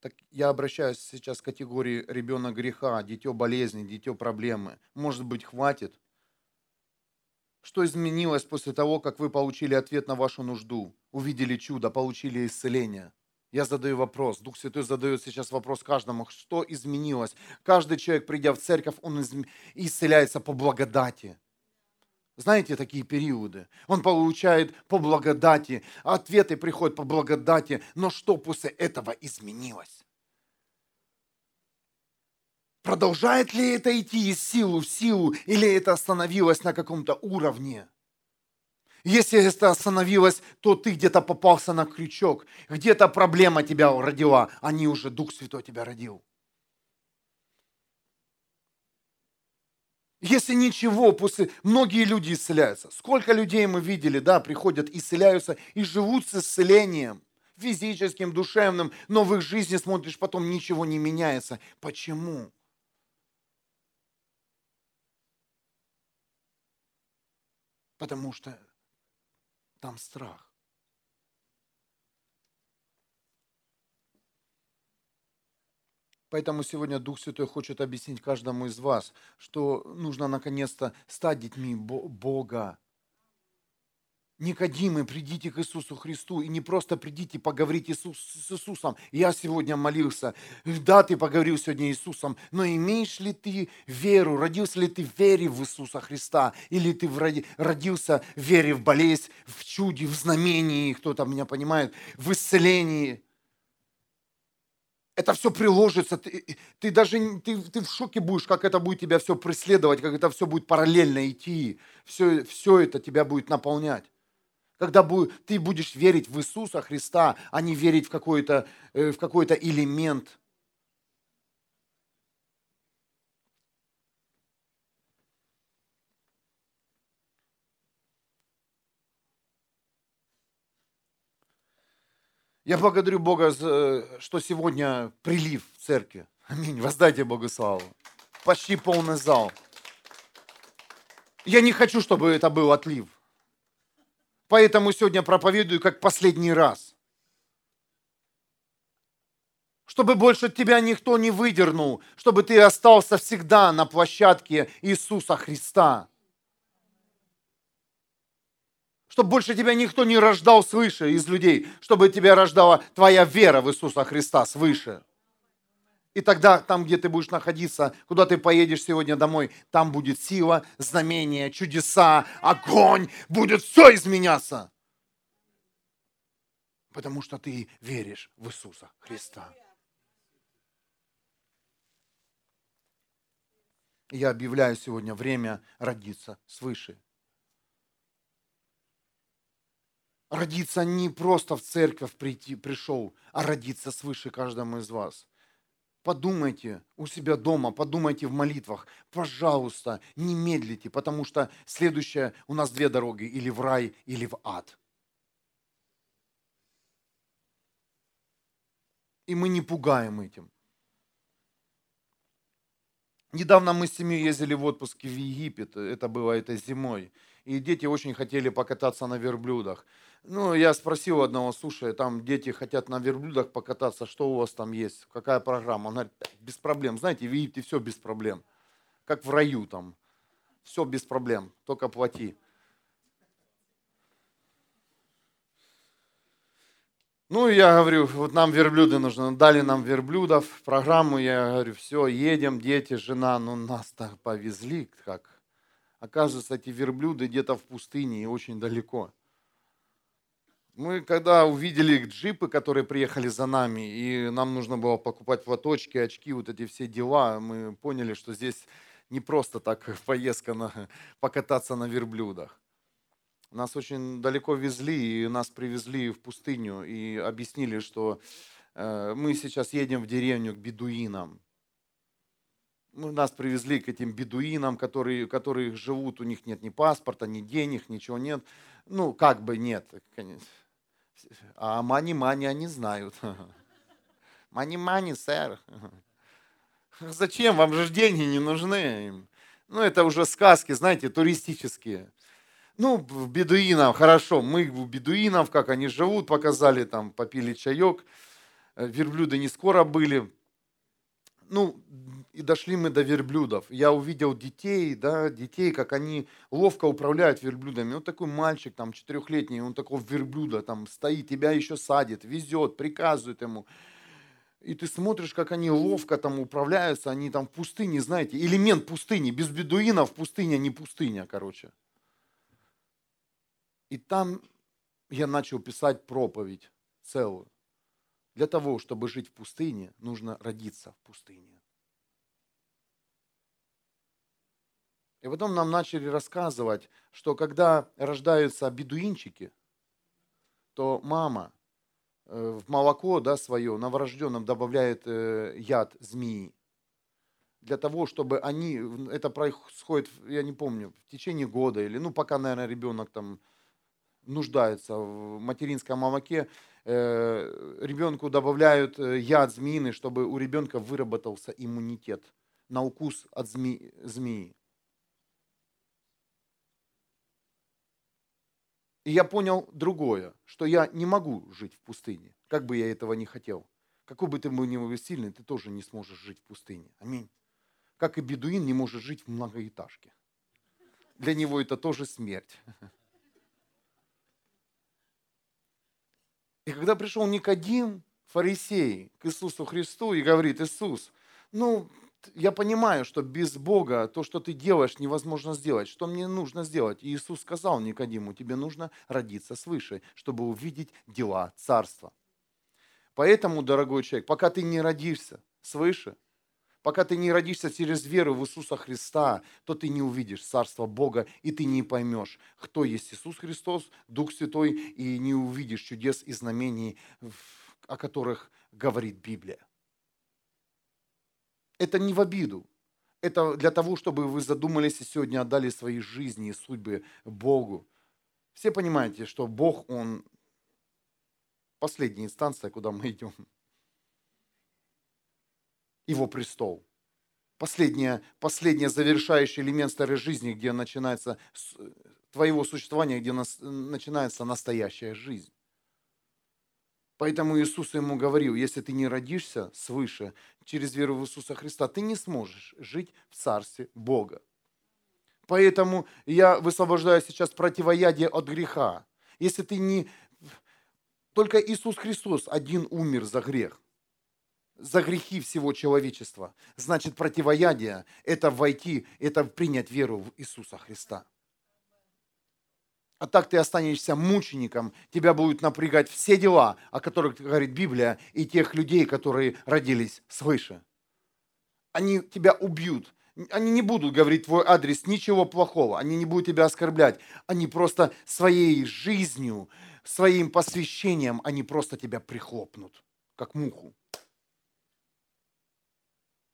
Так я обращаюсь сейчас к категории ребенок греха, дитё болезни, дитё проблемы. Может быть, хватит? Что изменилось после того, как вы получили ответ на вашу нужду, увидели чудо, получили исцеление? Я задаю вопрос, Дух Святой задает сейчас вопрос каждому, что изменилось? Каждый человек, придя в церковь, он исцеляется по благодати. Знаете такие периоды? Он получает по благодати, ответы приходят по благодати, но что после этого изменилось? Продолжает ли это идти из силу в силу, или это остановилось на каком-то уровне? Если это остановилось, то ты где-то попался на крючок, где-то проблема тебя родила, а не уже Дух Святой тебя родил. Если ничего, после многие люди исцеляются. Сколько людей мы видели, да, приходят, исцеляются и живут с исцелением физическим, душевным, но в их жизни смотришь, потом ничего не меняется. Почему? Потому что там страх. Поэтому сегодня Дух Святой хочет объяснить каждому из вас, что нужно наконец-то стать детьми Бога. Никодимы, придите к Иисусу Христу и не просто придите, поговорите с Иисусом. Я сегодня молился, да, ты поговорил сегодня с Иисусом, но имеешь ли ты веру, родился ли ты в вере в Иисуса Христа, или ты родился в вере в болезнь, в чуде, в знамении, кто-то меня понимает, в исцелении – это все приложится, ты, ты даже ты, ты в шоке будешь, как это будет тебя все преследовать, как это все будет параллельно идти, все, все это тебя будет наполнять. Когда ты будешь верить в Иисуса Христа, а не верить в какой-то э, в какой-то элемент. Я благодарю Бога, что сегодня прилив в церкви. Аминь. Воздайте Богу славу. Почти полный зал. Я не хочу, чтобы это был отлив. Поэтому сегодня проповедую как последний раз. Чтобы больше тебя никто не выдернул, чтобы ты остался всегда на площадке Иисуса Христа чтобы больше тебя никто не рождал свыше из людей, чтобы тебя рождала твоя вера в Иисуса Христа свыше. И тогда там, где ты будешь находиться, куда ты поедешь сегодня домой, там будет сила, знамение, чудеса, огонь, будет все изменяться. Потому что ты веришь в Иисуса Христа. Я объявляю сегодня время родиться свыше. Родиться не просто в церковь прийти, пришел, а родиться свыше каждому из вас. Подумайте у себя дома, подумайте в молитвах. Пожалуйста, не медлите, потому что следующее у нас две дороги, или в рай, или в ад. И мы не пугаем этим. Недавно мы с семьей ездили в отпуск в Египет, это было этой зимой, и дети очень хотели покататься на верблюдах. Ну, я спросил одного, слушай, там дети хотят на верблюдах покататься, что у вас там есть, какая программа? Он говорит, без проблем, знаете, в Египте все без проблем, как в раю там, все без проблем, только плати. Ну, я говорю, вот нам верблюды нужны. Дали нам верблюдов, программу, я говорю, все, едем, дети, жена, ну нас так повезли, как. Оказывается, эти верблюды где-то в пустыне и очень далеко. Мы когда увидели джипы, которые приехали за нами, и нам нужно было покупать платочки, очки, вот эти все дела, мы поняли, что здесь не просто так [LAUGHS] поездка на, покататься на верблюдах. Нас очень далеко везли, и нас привезли в пустыню, и объяснили, что э, мы сейчас едем в деревню к бедуинам. Ну, нас привезли к этим бедуинам, которые, которые живут, у них нет ни паспорта, ни денег, ничего нет. Ну, как бы нет, конечно. А мани-мани они знают. [LAUGHS] Мани-мани, сэр. [LAUGHS] Зачем? Вам же деньги не нужны. Ну, это уже сказки, знаете, туристические. Ну, в бедуинов, хорошо, мы в бедуинов, как они живут, показали, там, попили чаек. Э, верблюды не скоро были. Ну, и дошли мы до верблюдов. Я увидел детей, да, детей, как они ловко управляют верблюдами. Вот такой мальчик, там, четырехлетний, он такого верблюда, там, стоит, тебя еще садит, везет, приказывает ему. И ты смотришь, как они ловко там управляются, они там в пустыне, знаете, элемент пустыни, без бедуинов пустыня не пустыня, короче. И там я начал писать проповедь целую. Для того, чтобы жить в пустыне, нужно родиться в пустыне. И потом нам начали рассказывать, что когда рождаются бедуинчики, то мама э, в молоко да, свое новорожденным добавляет э, яд змеи. Для того, чтобы они, это происходит, я не помню, в течение года или, ну, пока, наверное, ребенок там нуждается в материнском молоке, ребенку добавляют э, яд змеиный, чтобы у ребенка выработался иммунитет на укус от змеи. змеи. И я понял другое, что я не могу жить в пустыне, как бы я этого не хотел. Какой бы ты ни был сильный, ты тоже не сможешь жить в пустыне. Аминь. Как и бедуин не может жить в многоэтажке. Для него это тоже смерть. [LAUGHS] И когда пришел Никодим, фарисей, к Иисусу Христу и говорит, Иисус, ну, я понимаю, что без Бога то, что ты делаешь, невозможно сделать. Что мне нужно сделать? И Иисус сказал Никодиму, тебе нужно родиться свыше, чтобы увидеть дела Царства. Поэтому, дорогой человек, пока ты не родишься свыше, Пока ты не родишься через веру в Иисуса Христа, то ты не увидишь Царство Бога, и ты не поймешь, кто есть Иисус Христос, Дух Святой, и не увидишь чудес и знамений, о которых говорит Библия. Это не в обиду. Это для того, чтобы вы задумались и сегодня отдали свои жизни и судьбы Богу. Все понимаете, что Бог, Он последняя инстанция, куда мы идем его престол. Последнее, последний завершающий элемент старой жизни, где начинается твоего существования, где нас, начинается настоящая жизнь. Поэтому Иисус ему говорил, если ты не родишься свыше через веру в Иисуса Христа, ты не сможешь жить в Царстве Бога. Поэтому я высвобождаю сейчас противоядие от греха. Если ты не... Только Иисус Христос один умер за грех. За грехи всего человечества. Значит, противоядие – это войти, это принять веру в Иисуса Христа. А так ты останешься мучеником, тебя будут напрягать все дела, о которых говорит Библия, и тех людей, которые родились свыше. Они тебя убьют, они не будут говорить твой адрес ничего плохого, они не будут тебя оскорблять, они просто своей жизнью, своим посвящением, они просто тебя прихлопнут, как муху.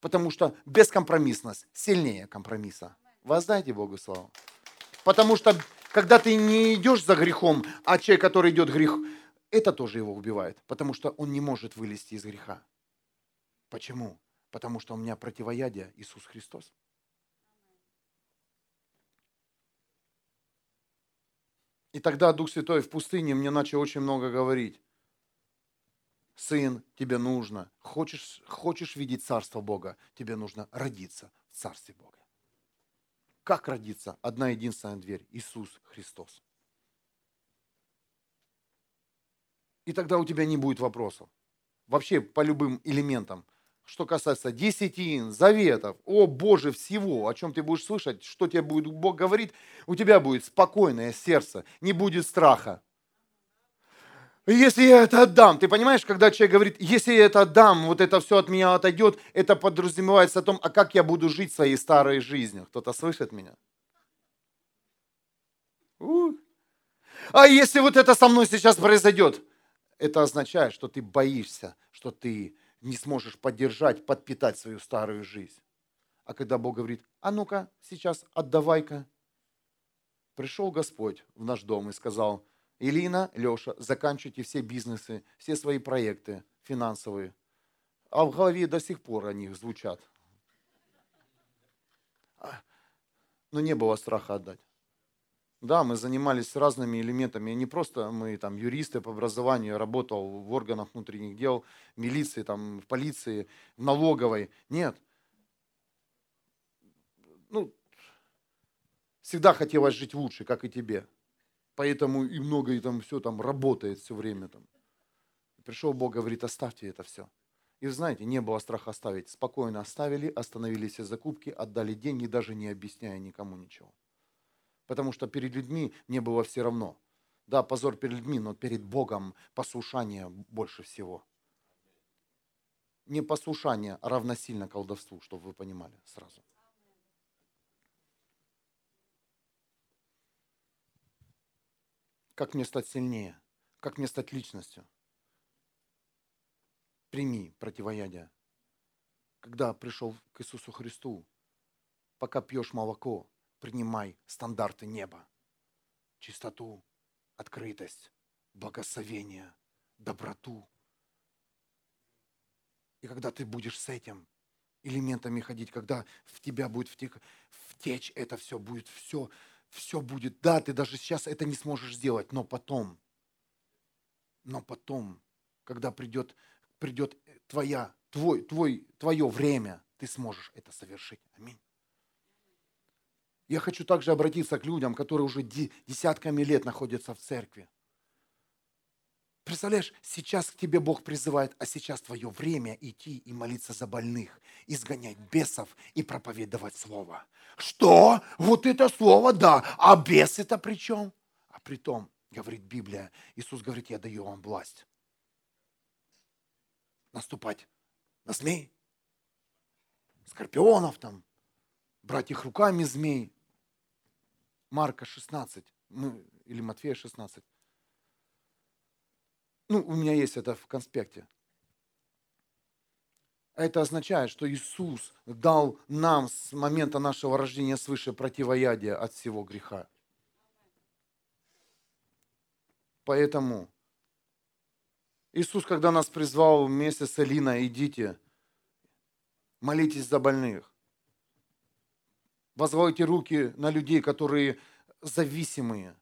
Потому что бескомпромиссность сильнее компромисса. Воздайте Богу славу. Потому что когда ты не идешь за грехом, а человек, который идет грех, это тоже его убивает, потому что он не может вылезти из греха. Почему? Потому что у меня противоядие Иисус Христос. И тогда Дух Святой в пустыне мне начал очень много говорить. Сын, тебе нужно, хочешь, хочешь видеть Царство Бога, тебе нужно родиться в Царстве Бога. Как родиться? Одна единственная дверь – Иисус Христос. И тогда у тебя не будет вопросов. Вообще по любым элементам – что касается десятин, заветов, о Боже, всего, о чем ты будешь слышать, что тебе будет Бог говорит, у тебя будет спокойное сердце, не будет страха. Если я это отдам, ты понимаешь, когда человек говорит, если я это отдам, вот это все от меня отойдет, это подразумевается о том, а как я буду жить своей старой жизнью. Кто-то слышит меня? А если вот это со мной сейчас произойдет, это означает, что ты боишься, что ты не сможешь поддержать, подпитать свою старую жизнь. А когда Бог говорит, а ну-ка, сейчас отдавай-ка. Пришел Господь в наш дом и сказал, Илина, Леша, заканчивайте все бизнесы, все свои проекты финансовые. А в голове до сих пор они звучат. А, но не было страха отдать. Да, мы занимались разными элементами. Не просто мы там юристы по образованию, работал в органах внутренних дел, милиции, там, в полиции, в налоговой. Нет. Ну, всегда хотелось жить лучше, как и тебе. Поэтому и много и там все там работает все время. Там. Пришел Бог, говорит, оставьте это все. И знаете, не было страха оставить. Спокойно оставили, остановили все закупки, отдали деньги, даже не объясняя никому ничего потому что перед людьми мне было все равно. Да, позор перед людьми, но перед Богом послушание больше всего. Не послушание а равносильно колдовству, чтобы вы понимали сразу. Как мне стать сильнее? Как мне стать личностью? Прими противоядие. Когда пришел к Иисусу Христу, пока пьешь молоко, принимай стандарты неба. Чистоту, открытость, благословение, доброту. И когда ты будешь с этим элементами ходить, когда в тебя будет втек, втечь это все, будет все, все будет. Да, ты даже сейчас это не сможешь сделать, но потом, но потом, когда придет, придет твоя, твой, твой, твое время, ты сможешь это совершить. Аминь. Я хочу также обратиться к людям, которые уже десятками лет находятся в церкви. Представляешь, сейчас к тебе Бог призывает, а сейчас твое время идти и молиться за больных, изгонять бесов и проповедовать Слово. Что? Вот это Слово, да. А бес это при чем? А при том, говорит Библия, Иисус говорит, я даю вам власть. Наступать на змей, скорпионов там, брать их руками змей, Марка 16, ну, или Матфея 16. Ну, у меня есть это в конспекте. Это означает, что Иисус дал нам с момента нашего рождения свыше противоядие от всего греха. Поэтому Иисус, когда нас призвал вместе с Элиной, идите, молитесь за больных возводите руки на людей, которые зависимые,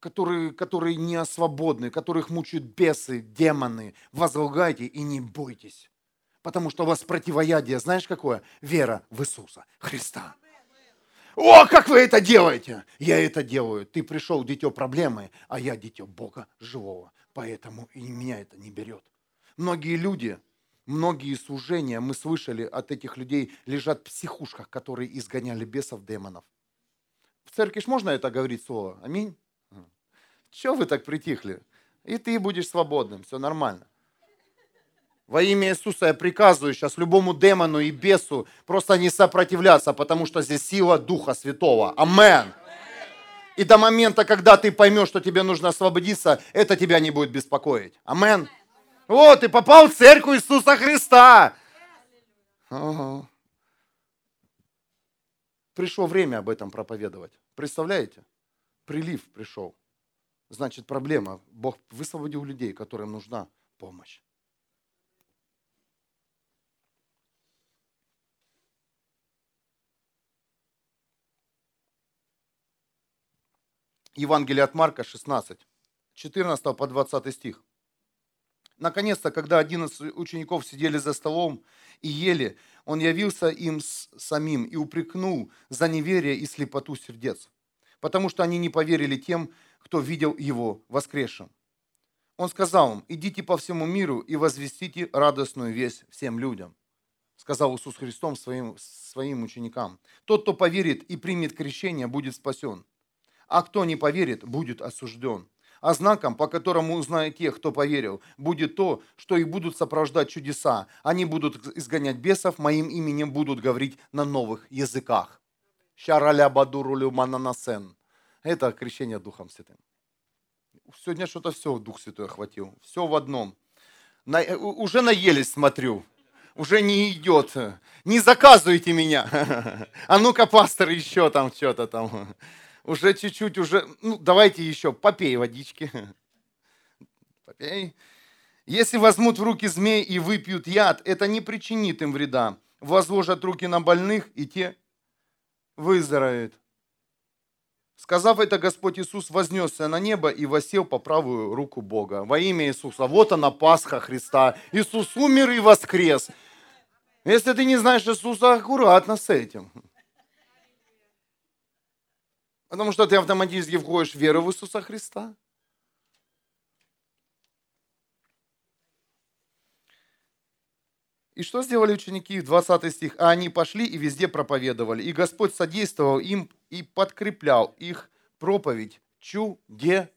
которые, которые не свободны, которых мучают бесы, демоны. Возлагайте и не бойтесь. Потому что у вас противоядие, знаешь какое? Вера в Иисуса Христа. О, как вы это делаете? Я это делаю. Ты пришел, дитё проблемы, а я дитё Бога живого. Поэтому и меня это не берет. Многие люди, Многие служения, мы слышали от этих людей, лежат в психушках, которые изгоняли бесов, демонов. В церкви ж можно это говорить слово? Аминь. Чего вы так притихли? И ты будешь свободным, все нормально. Во имя Иисуса я приказываю сейчас любому демону и бесу просто не сопротивляться, потому что здесь сила Духа Святого. Амен. И до момента, когда ты поймешь, что тебе нужно освободиться, это тебя не будет беспокоить. Амен. Вот, ты попал в церковь Иисуса Христа. Ага. Пришло время об этом проповедовать. Представляете? Прилив пришел. Значит, проблема. Бог высвободил людей, которым нужна помощь. Евангелие от Марка 16, 14 по 20 стих. Наконец-то, когда 11 учеников сидели за столом и ели, он явился им самим и упрекнул за неверие и слепоту сердец, потому что они не поверили тем, кто видел его воскресшим. Он сказал им, идите по всему миру и возвестите радостную весть всем людям, сказал Иисус Христос своим, своим ученикам. Тот, кто поверит и примет крещение, будет спасен а кто не поверит, будет осужден. А знаком, по которому узнают тех, кто поверил, будет то, что их будут сопровождать чудеса. Они будут изгонять бесов, моим именем будут говорить на новых языках. Шараля бадурулю мананасен. Это крещение Духом Святым. Сегодня что-то все Дух Святой охватил. Все в одном. На, уже наелись, смотрю. Уже не идет. Не заказывайте меня. [LAUGHS] А ну-ка, пастор, еще там что-то там уже чуть-чуть, уже, ну, давайте еще, попей водички. Попей. Если возьмут в руки змей и выпьют яд, это не причинит им вреда. Возложат руки на больных, и те выздоровеют. Сказав это, Господь Иисус вознесся на небо и восел по правую руку Бога. Во имя Иисуса. Вот она, Пасха Христа. Иисус умер и воскрес. Если ты не знаешь Иисуса, аккуратно с этим. Потому что ты автоматически входишь в веру в Иисуса Христа. И что сделали ученики? 20 стих. А они пошли и везде проповедовали. И Господь содействовал им и подкреплял их проповедь чудесами.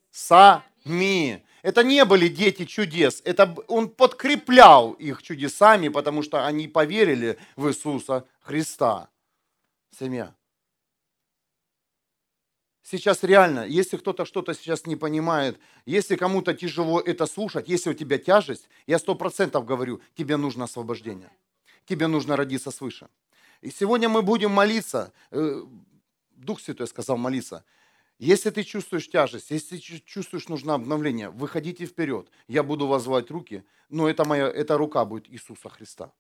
Это не были дети чудес. Это он подкреплял их чудесами, потому что они поверили в Иисуса Христа. Семья. Сейчас реально, если кто-то что-то сейчас не понимает, если кому-то тяжело это слушать, если у тебя тяжесть, я сто процентов говорю, тебе нужно освобождение. Тебе нужно родиться свыше. И сегодня мы будем молиться. Дух Святой сказал молиться. Если ты чувствуешь тяжесть, если чувствуешь нужно обновление, выходите вперед. Я буду возвать руки, но это моя, эта рука будет Иисуса Христа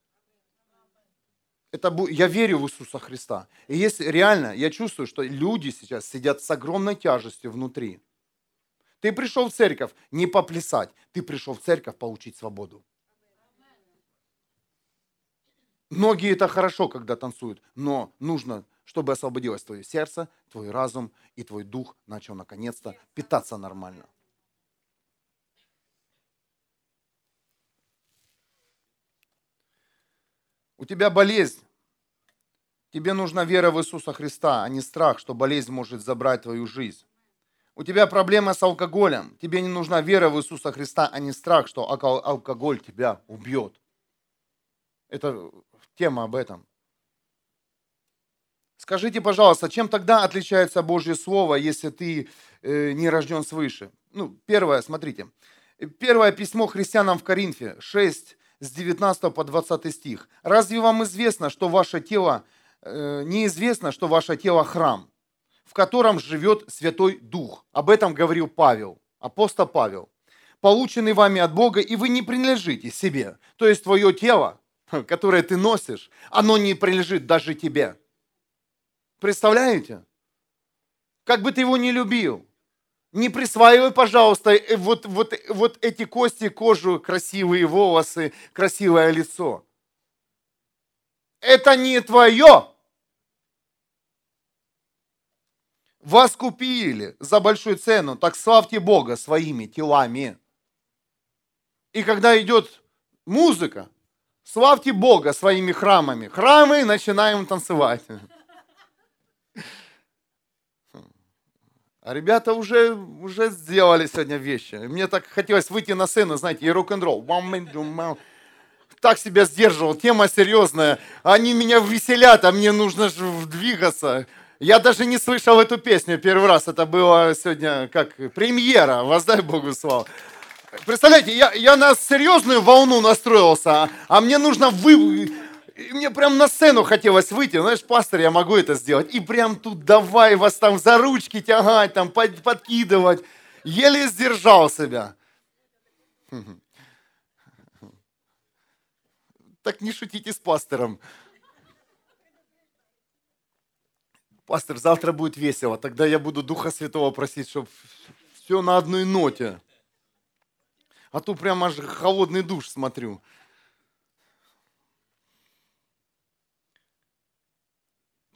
это, я верю в Иисуса Христа. И если реально, я чувствую, что люди сейчас сидят с огромной тяжестью внутри. Ты пришел в церковь не поплясать, ты пришел в церковь получить свободу. Многие это хорошо, когда танцуют, но нужно, чтобы освободилось твое сердце, твой разум и твой дух начал наконец-то питаться нормально. У тебя болезнь. Тебе нужна вера в Иисуса Христа, а не страх, что болезнь может забрать твою жизнь. У тебя проблема с алкоголем. Тебе не нужна вера в Иисуса Христа, а не страх, что алкоголь тебя убьет. Это тема об этом. Скажите, пожалуйста, чем тогда отличается Божье Слово, если ты э, не рожден свыше? Ну, первое, смотрите. Первое письмо христианам в Коринфе, 6, с 19 по 20 стих. «Разве вам известно, что ваше тело, э, неизвестно, что ваше тело храм, в котором живет Святой Дух?» Об этом говорил Павел, апостол Павел. «Полученный вами от Бога, и вы не принадлежите себе». То есть твое тело, которое ты носишь, оно не принадлежит даже тебе. Представляете? Как бы ты его не любил, не присваивай, пожалуйста, э, вот, вот, вот эти кости, кожу, красивые волосы, красивое лицо. Это не твое. Вас купили за большую цену, так славьте Бога своими телами. И когда идет музыка, Славьте Бога своими храмами. Храмы начинаем танцевать. [LAUGHS] А ребята уже, уже сделали сегодня вещи. Мне так хотелось выйти на сцену, знаете, и рок-н-ролл. Так себя сдерживал, тема серьезная. Они меня веселят, а мне нужно же двигаться. Я даже не слышал эту песню первый раз. Это было сегодня как премьера. Воздай Богу славу. Представляете, я, я на серьезную волну настроился, а мне нужно вы... Мне прям на сцену хотелось выйти. Знаешь, пастор, я могу это сделать. И прям тут давай вас там за ручки тягать, там под, подкидывать. Еле сдержал себя. Так не шутите с пастором. Пастор, завтра будет весело. Тогда я буду Духа Святого просить, чтобы все на одной ноте. А то прям аж холодный душ смотрю.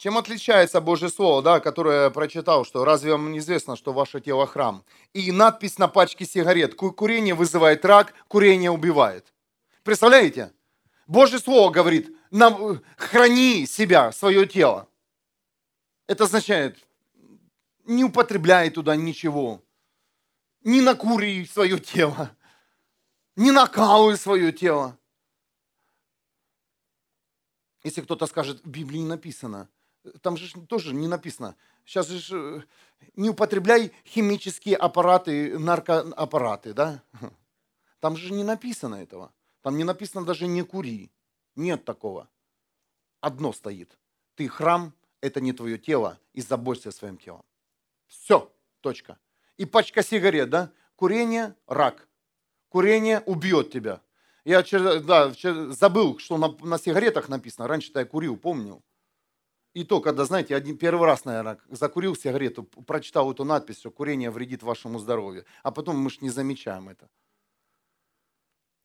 Чем отличается Божье Слово, да, которое я прочитал, что разве вам не известно, что ваше тело храм? И надпись на пачке сигарет. Курение вызывает рак, курение убивает. Представляете? Божье Слово говорит, храни себя, свое тело. Это означает, не употребляй туда ничего. Не накури свое тело. Не накалывай свое тело. Если кто-то скажет, в Библии написано, там же тоже не написано. Сейчас же э, не употребляй химические аппараты, наркоаппараты, да? [LAUGHS] Там же не написано этого. Там не написано даже не кури. Нет такого. Одно стоит. Ты храм это не твое тело, и заботься своим телом. Все, точка. И пачка сигарет, да? Курение – рак. Курение убьет тебя. Я вчера, да, забыл, что на, на сигаретах написано. Раньше-то я курил, помнил. И то, когда, знаете, один, первый раз, наверное, закурил сигарету, прочитал эту надпись, что курение вредит вашему здоровью. А потом мы же не замечаем это.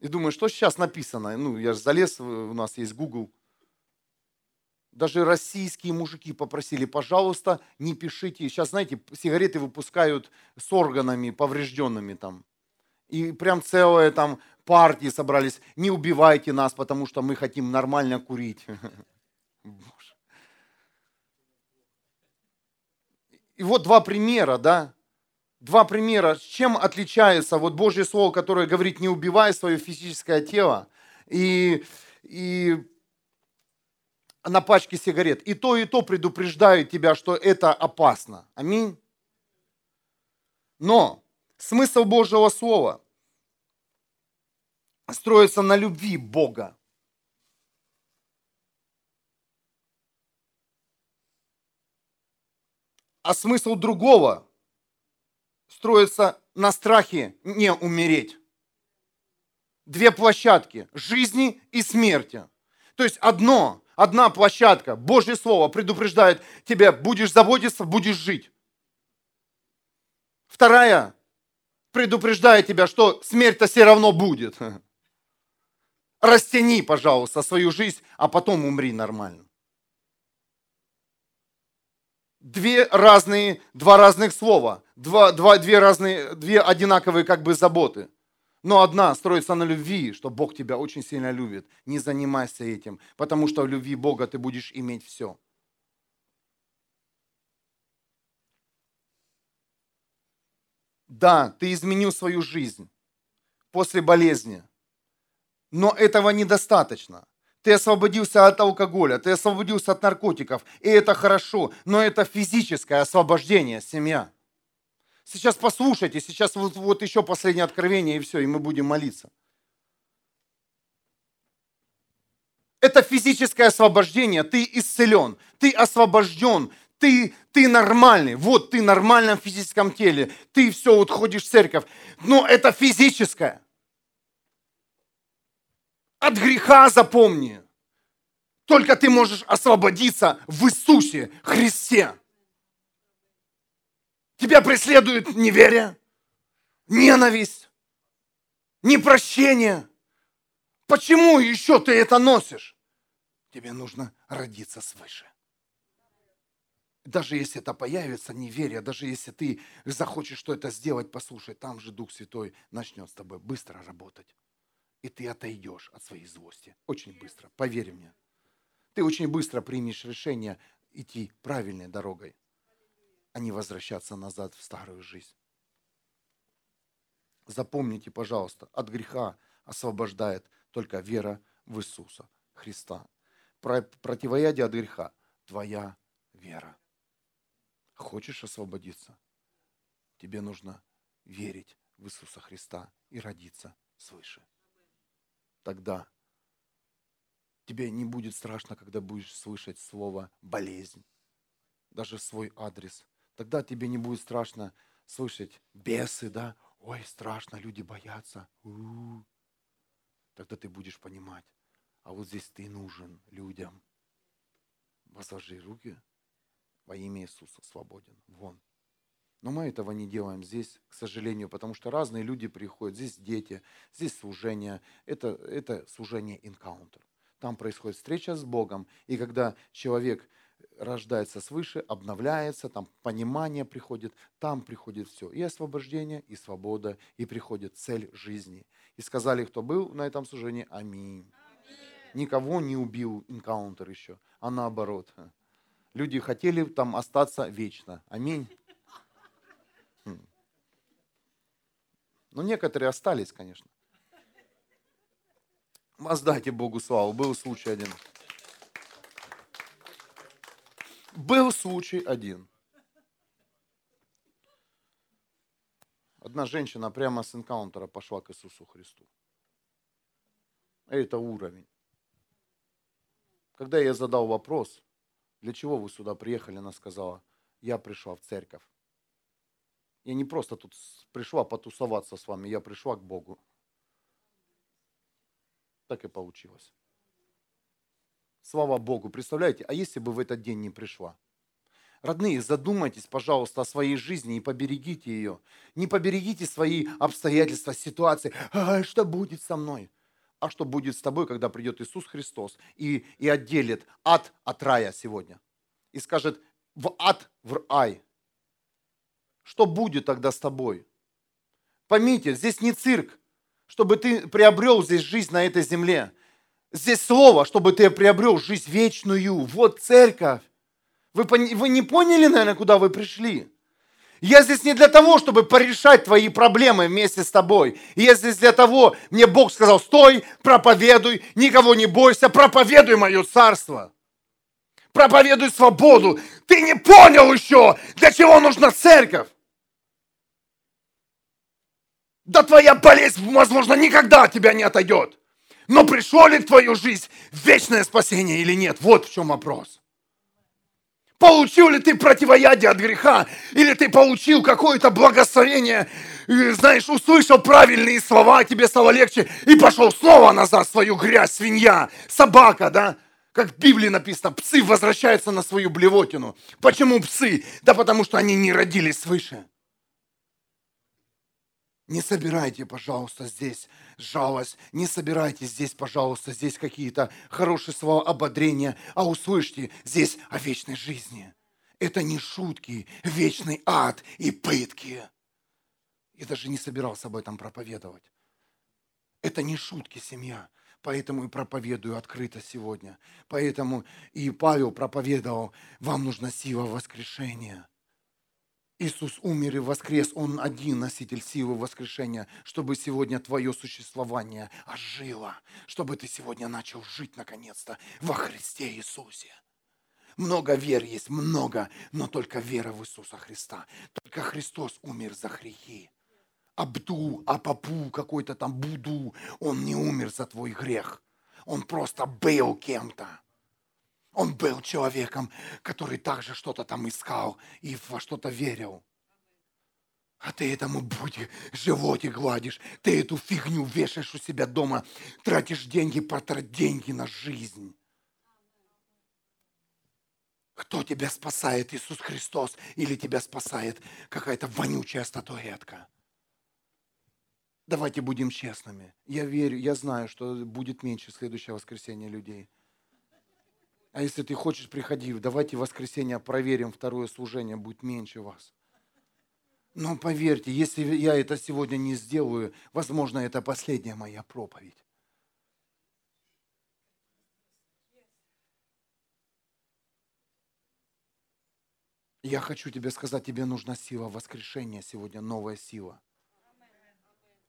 И думаю, что сейчас написано? Ну, я же залез, у нас есть Google. Даже российские мужики попросили, пожалуйста, не пишите. Сейчас, знаете, сигареты выпускают с органами поврежденными там. И прям целые там партии собрались. Не убивайте нас, потому что мы хотим нормально курить. [LAUGHS] И вот два примера, да, два примера, чем отличается вот Божье Слово, которое говорит, не убивай свое физическое тело, и, и на пачке сигарет. И то, и то предупреждают тебя, что это опасно. Аминь. Но смысл Божьего Слова строится на любви Бога. А смысл другого строится на страхе не умереть. Две площадки – жизни и смерти. То есть одно одна площадка, Божье Слово предупреждает тебя, будешь заботиться, будешь жить. Вторая предупреждает тебя, что смерть-то все равно будет. Растяни, пожалуйста, свою жизнь, а потом умри нормально. Две разные, два разных слова, два, два, две разные, две одинаковые как бы заботы – но одна строится на любви, что Бог тебя очень сильно любит. Не занимайся этим, потому что в любви Бога ты будешь иметь все. Да, ты изменил свою жизнь после болезни, но этого недостаточно. Ты освободился от алкоголя, ты освободился от наркотиков, и это хорошо, но это физическое освобождение, семья. Сейчас послушайте, сейчас вот, вот еще последнее откровение, и все, и мы будем молиться. Это физическое освобождение, ты исцелен, ты освобожден, ты, ты нормальный, вот ты в нормальном физическом теле, ты все, вот ходишь в церковь, но это физическое. От греха запомни. Только ты можешь освободиться в Иисусе Христе. Тебя преследует неверие, ненависть, непрощение. Почему еще ты это носишь? Тебе нужно родиться свыше. Даже если это появится неверие, даже если ты захочешь что это сделать, послушай, там же Дух Святой начнет с тобой быстро работать. И ты отойдешь от своей злости. Очень быстро, поверь мне. Ты очень быстро примешь решение идти правильной дорогой, а не возвращаться назад в старую жизнь. Запомните, пожалуйста, от греха освобождает только вера в Иисуса Христа. Противоядие от греха – твоя вера. Хочешь освободиться? Тебе нужно верить в Иисуса Христа и родиться свыше. Тогда тебе не будет страшно, когда будешь слышать слово болезнь, даже свой адрес. Тогда тебе не будет страшно слышать бесы, да? Ой, страшно, люди боятся. У-у-у. Тогда ты будешь понимать, а вот здесь ты нужен людям. Возложи руки во имя Иисуса, свободен. Вон. Но мы этого не делаем здесь, к сожалению, потому что разные люди приходят. Здесь дети, здесь служение. Это, это служение энкаунтер. Там происходит встреча с Богом. И когда человек рождается свыше, обновляется, там понимание приходит, там приходит все. И освобождение, и свобода, и приходит цель жизни. И сказали, кто был на этом служении, аминь. Никого не убил энкаунтер еще, а наоборот. Люди хотели там остаться вечно. Аминь. Но некоторые остались, конечно. Воздайте Богу славу. Был случай один. Был случай один. Одна женщина прямо с энкаунтера пошла к Иисусу Христу. Это уровень. Когда я задал вопрос, для чего вы сюда приехали, она сказала, я пришла в церковь. Я не просто тут пришла потусоваться с вами, я пришла к Богу. Так и получилось. Слава Богу. Представляете, а если бы в этот день не пришла? Родные, задумайтесь, пожалуйста, о своей жизни и поберегите ее. Не поберегите свои обстоятельства, ситуации. А, что будет со мной? А что будет с тобой, когда придет Иисус Христос и, и отделит ад от рая сегодня? И скажет, в ад, в рай. Что будет тогда с тобой? Поймите, здесь не цирк, чтобы ты приобрел здесь жизнь на этой земле. Здесь слово, чтобы ты приобрел жизнь вечную. Вот церковь. Вы, вы не поняли, наверное, куда вы пришли? Я здесь не для того, чтобы порешать твои проблемы вместе с тобой. Я здесь для того, мне Бог сказал, стой, проповедуй, никого не бойся, проповедуй мое царство. Проповедуй свободу. Ты не понял еще, для чего нужна церковь. Да твоя болезнь, возможно, никогда от тебя не отойдет. Но пришло ли в твою жизнь вечное спасение или нет? Вот в чем вопрос. Получил ли ты противоядие от греха? Или ты получил какое-то благословение, знаешь, услышал правильные слова, тебе стало легче, и пошел снова назад в свою грязь, свинья, собака, да? Как в Библии написано, псы возвращаются на свою блевотину. Почему псы? Да потому что они не родились свыше. Не собирайте, пожалуйста, здесь жалость, не собирайте здесь, пожалуйста, здесь какие-то хорошие слова ободрения, а услышьте здесь о вечной жизни. Это не шутки, вечный ад и пытки. Я даже не собирался об этом проповедовать. Это не шутки, семья. Поэтому и проповедую открыто сегодня. Поэтому и Павел проповедовал, вам нужна сила воскрешения. Иисус умер и воскрес, Он один носитель силы воскрешения, чтобы сегодня твое существование ожило, чтобы ты сегодня начал жить наконец-то во Христе Иисусе. Много вер есть, много, но только вера в Иисуса Христа. Только Христос умер за грехи. Абду, Апапу, какой-то там Буду, он не умер за твой грех. Он просто был кем-то. Он был человеком, который также что-то там искал и во что-то верил. А ты этому буди животе гладишь, ты эту фигню вешаешь у себя дома, тратишь деньги, потратить деньги на жизнь. Кто тебя спасает, Иисус Христос, или тебя спасает какая-то вонючая статуэтка? Давайте будем честными. Я верю, я знаю, что будет меньше следующее воскресенье людей – а если ты хочешь, приходи, давайте в воскресенье проверим, второе служение будет меньше вас. Но поверьте, если я это сегодня не сделаю, возможно, это последняя моя проповедь. Я хочу тебе сказать, тебе нужна сила воскрешения сегодня, новая сила –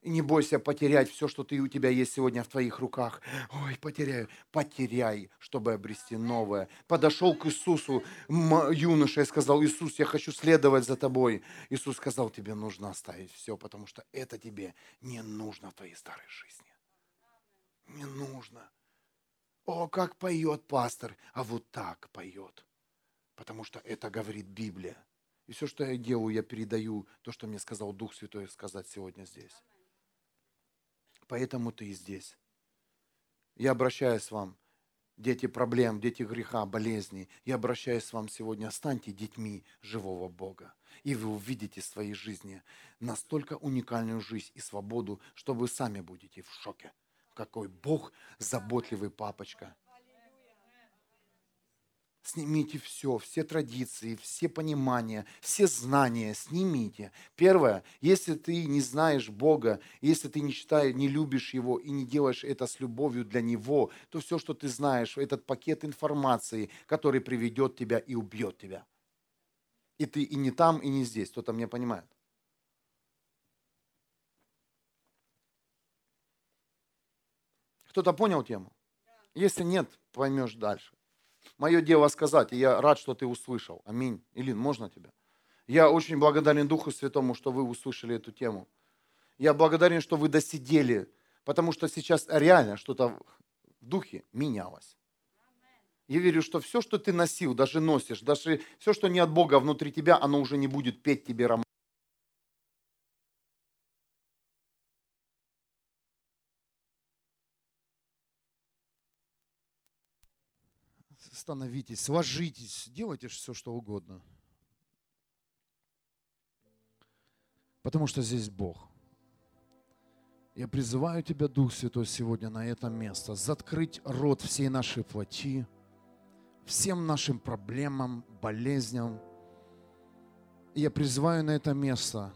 не бойся потерять все, что ты, у тебя есть сегодня в твоих руках. Ой, потеряю. Потеряй, чтобы обрести новое. Подошел к Иисусу юноша и сказал, Иисус, я хочу следовать за тобой. Иисус сказал, тебе нужно оставить все, потому что это тебе не нужно в твоей старой жизни. Не нужно. О, как поет пастор, а вот так поет. Потому что это говорит Библия. И все, что я делаю, я передаю то, что мне сказал Дух Святой сказать сегодня здесь. Поэтому ты и здесь. Я обращаюсь к вам, дети проблем, дети греха, болезней. Я обращаюсь к вам сегодня, станьте детьми живого Бога. И вы увидите в своей жизни настолько уникальную жизнь и свободу, что вы сами будете в шоке. Какой Бог заботливый папочка – Снимите все, все традиции, все понимания, все знания, снимите. Первое, если ты не знаешь Бога, если ты не читаешь, не любишь Его и не делаешь это с любовью для Него, то все, что ты знаешь, этот пакет информации, который приведет тебя и убьет тебя. И ты и не там, и не здесь. Кто-то меня понимает? Кто-то понял тему? Если нет, поймешь дальше. Мое дело сказать, и я рад, что ты услышал. Аминь. Илин, можно тебя? Я очень благодарен Духу Святому, что вы услышали эту тему. Я благодарен, что вы досидели, потому что сейчас реально что-то в духе менялось. Я верю, что все, что ты носил, даже носишь, даже все, что не от Бога внутри тебя, оно уже не будет петь тебе роман. Становитесь, ложитесь, делайте все, что угодно. Потому что здесь Бог. Я призываю Тебя, Дух Святой, сегодня на это место, закрыть рот всей нашей плоти, всем нашим проблемам, болезням. И я призываю на это место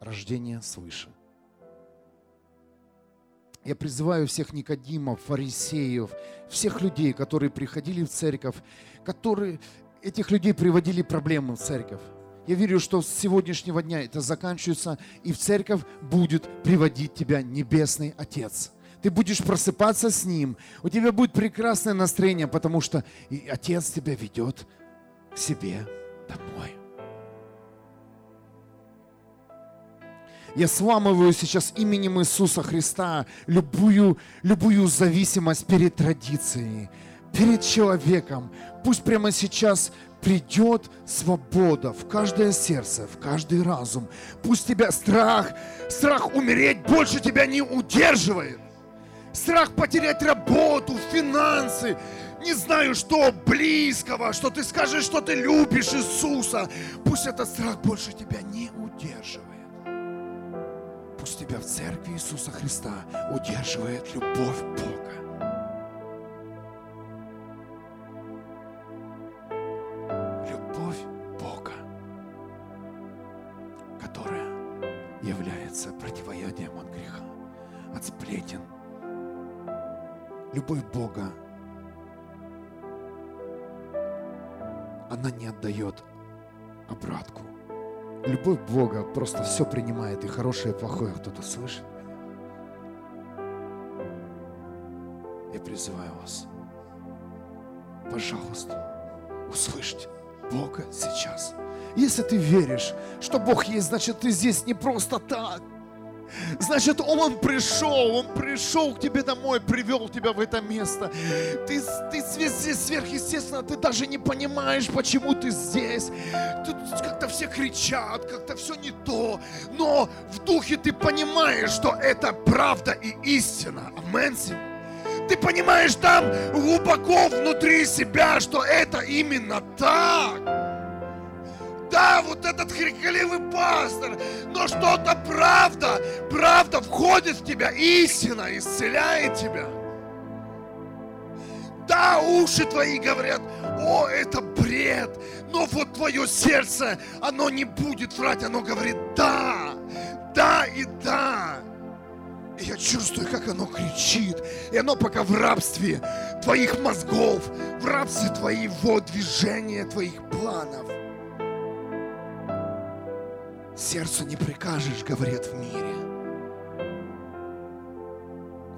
рождение свыше. Я призываю всех Никодимов, фарисеев, всех людей, которые приходили в церковь, которые этих людей приводили проблемы в церковь. Я верю, что с сегодняшнего дня это заканчивается, и в церковь будет приводить тебя Небесный Отец. Ты будешь просыпаться с Ним, у тебя будет прекрасное настроение, потому что и Отец тебя ведет к себе домой. Я сламываю сейчас именем Иисуса Христа любую, любую зависимость перед традицией, перед человеком. Пусть прямо сейчас придет свобода в каждое сердце, в каждый разум. Пусть тебя страх, страх умереть больше тебя не удерживает. Страх потерять работу, финансы, не знаю что близкого, что ты скажешь, что ты любишь Иисуса. Пусть этот страх больше тебя не. Пусть тебя в церкви Иисуса Христа удерживает любовь Бога. Любовь Бога, которая является противоядием от греха, от сплетен. Любовь Бога, она не отдает обратку. Любовь Бога просто все принимает, и хорошее, и плохое. Кто-то слышит меня? Я призываю вас, пожалуйста, услышьте Бога сейчас. Если ты веришь, что Бог есть, значит ты здесь не просто так. Значит, Он пришел, Он пришел к тебе домой, привел тебя в это место. Ты, ты здесь сверхъестественно, ты даже не понимаешь, почему ты здесь. Тут как-то все кричат, как-то все не то. Но в духе ты понимаешь, что это правда и истина. Амен. Ты понимаешь там глубоко внутри себя, что это именно так. Да, вот этот хрикливый пастор, но что-то правда, правда входит в тебя, истина исцеляет тебя. Да, уши твои говорят, о, это бред, но вот твое сердце, оно не будет врать, оно говорит, да, да и да. И я чувствую, как оно кричит. И оно пока в рабстве твоих мозгов, в рабстве твоего движения, твоих планов. Сердцу не прикажешь, говорит в мире.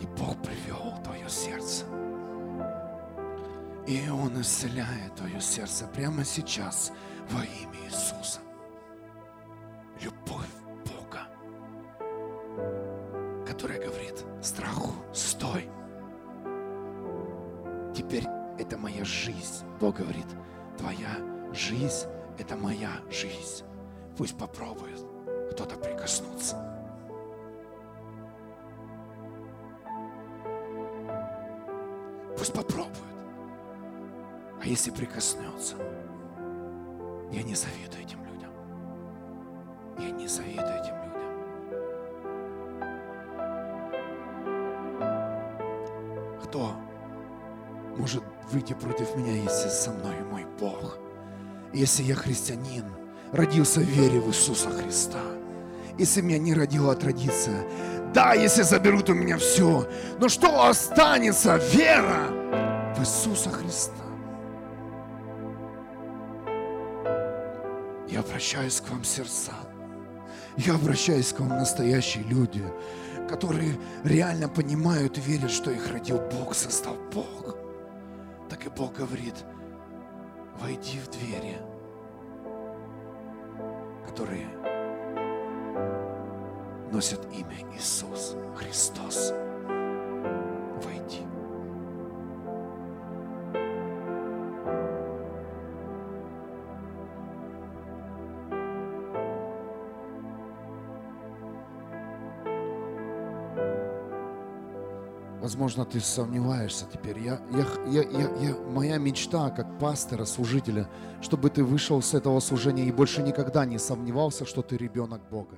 И Бог привел твое сердце. И Он исцеляет твое сердце прямо сейчас во имя Иисуса. Любовь Бога, которая говорит страху, стой. Теперь это моя жизнь. Бог говорит, твоя жизнь – это моя жизнь. Пусть попробует кто-то прикоснуться. Пусть попробует. А если прикоснется, я не завидую этим людям. Я не завидую этим людям. Кто может выйти против меня, если со мной мой Бог? Если я христианин, родился в вере в Иисуса Христа. Если меня не родила традиция, да, если заберут у меня все, но что останется? Вера в Иисуса Христа. Я обращаюсь к вам, сердца. Я обращаюсь к вам, настоящие люди, которые реально понимают и верят, что их родил Бог, создал Бог. Так и Бог говорит, войди в двери, которые носят имя Иисус Христос. Войди. Возможно, ты сомневаешься теперь. Я, я, я, я, я, моя мечта как пастора, служителя, чтобы ты вышел с этого служения и больше никогда не сомневался, что ты ребенок Бога.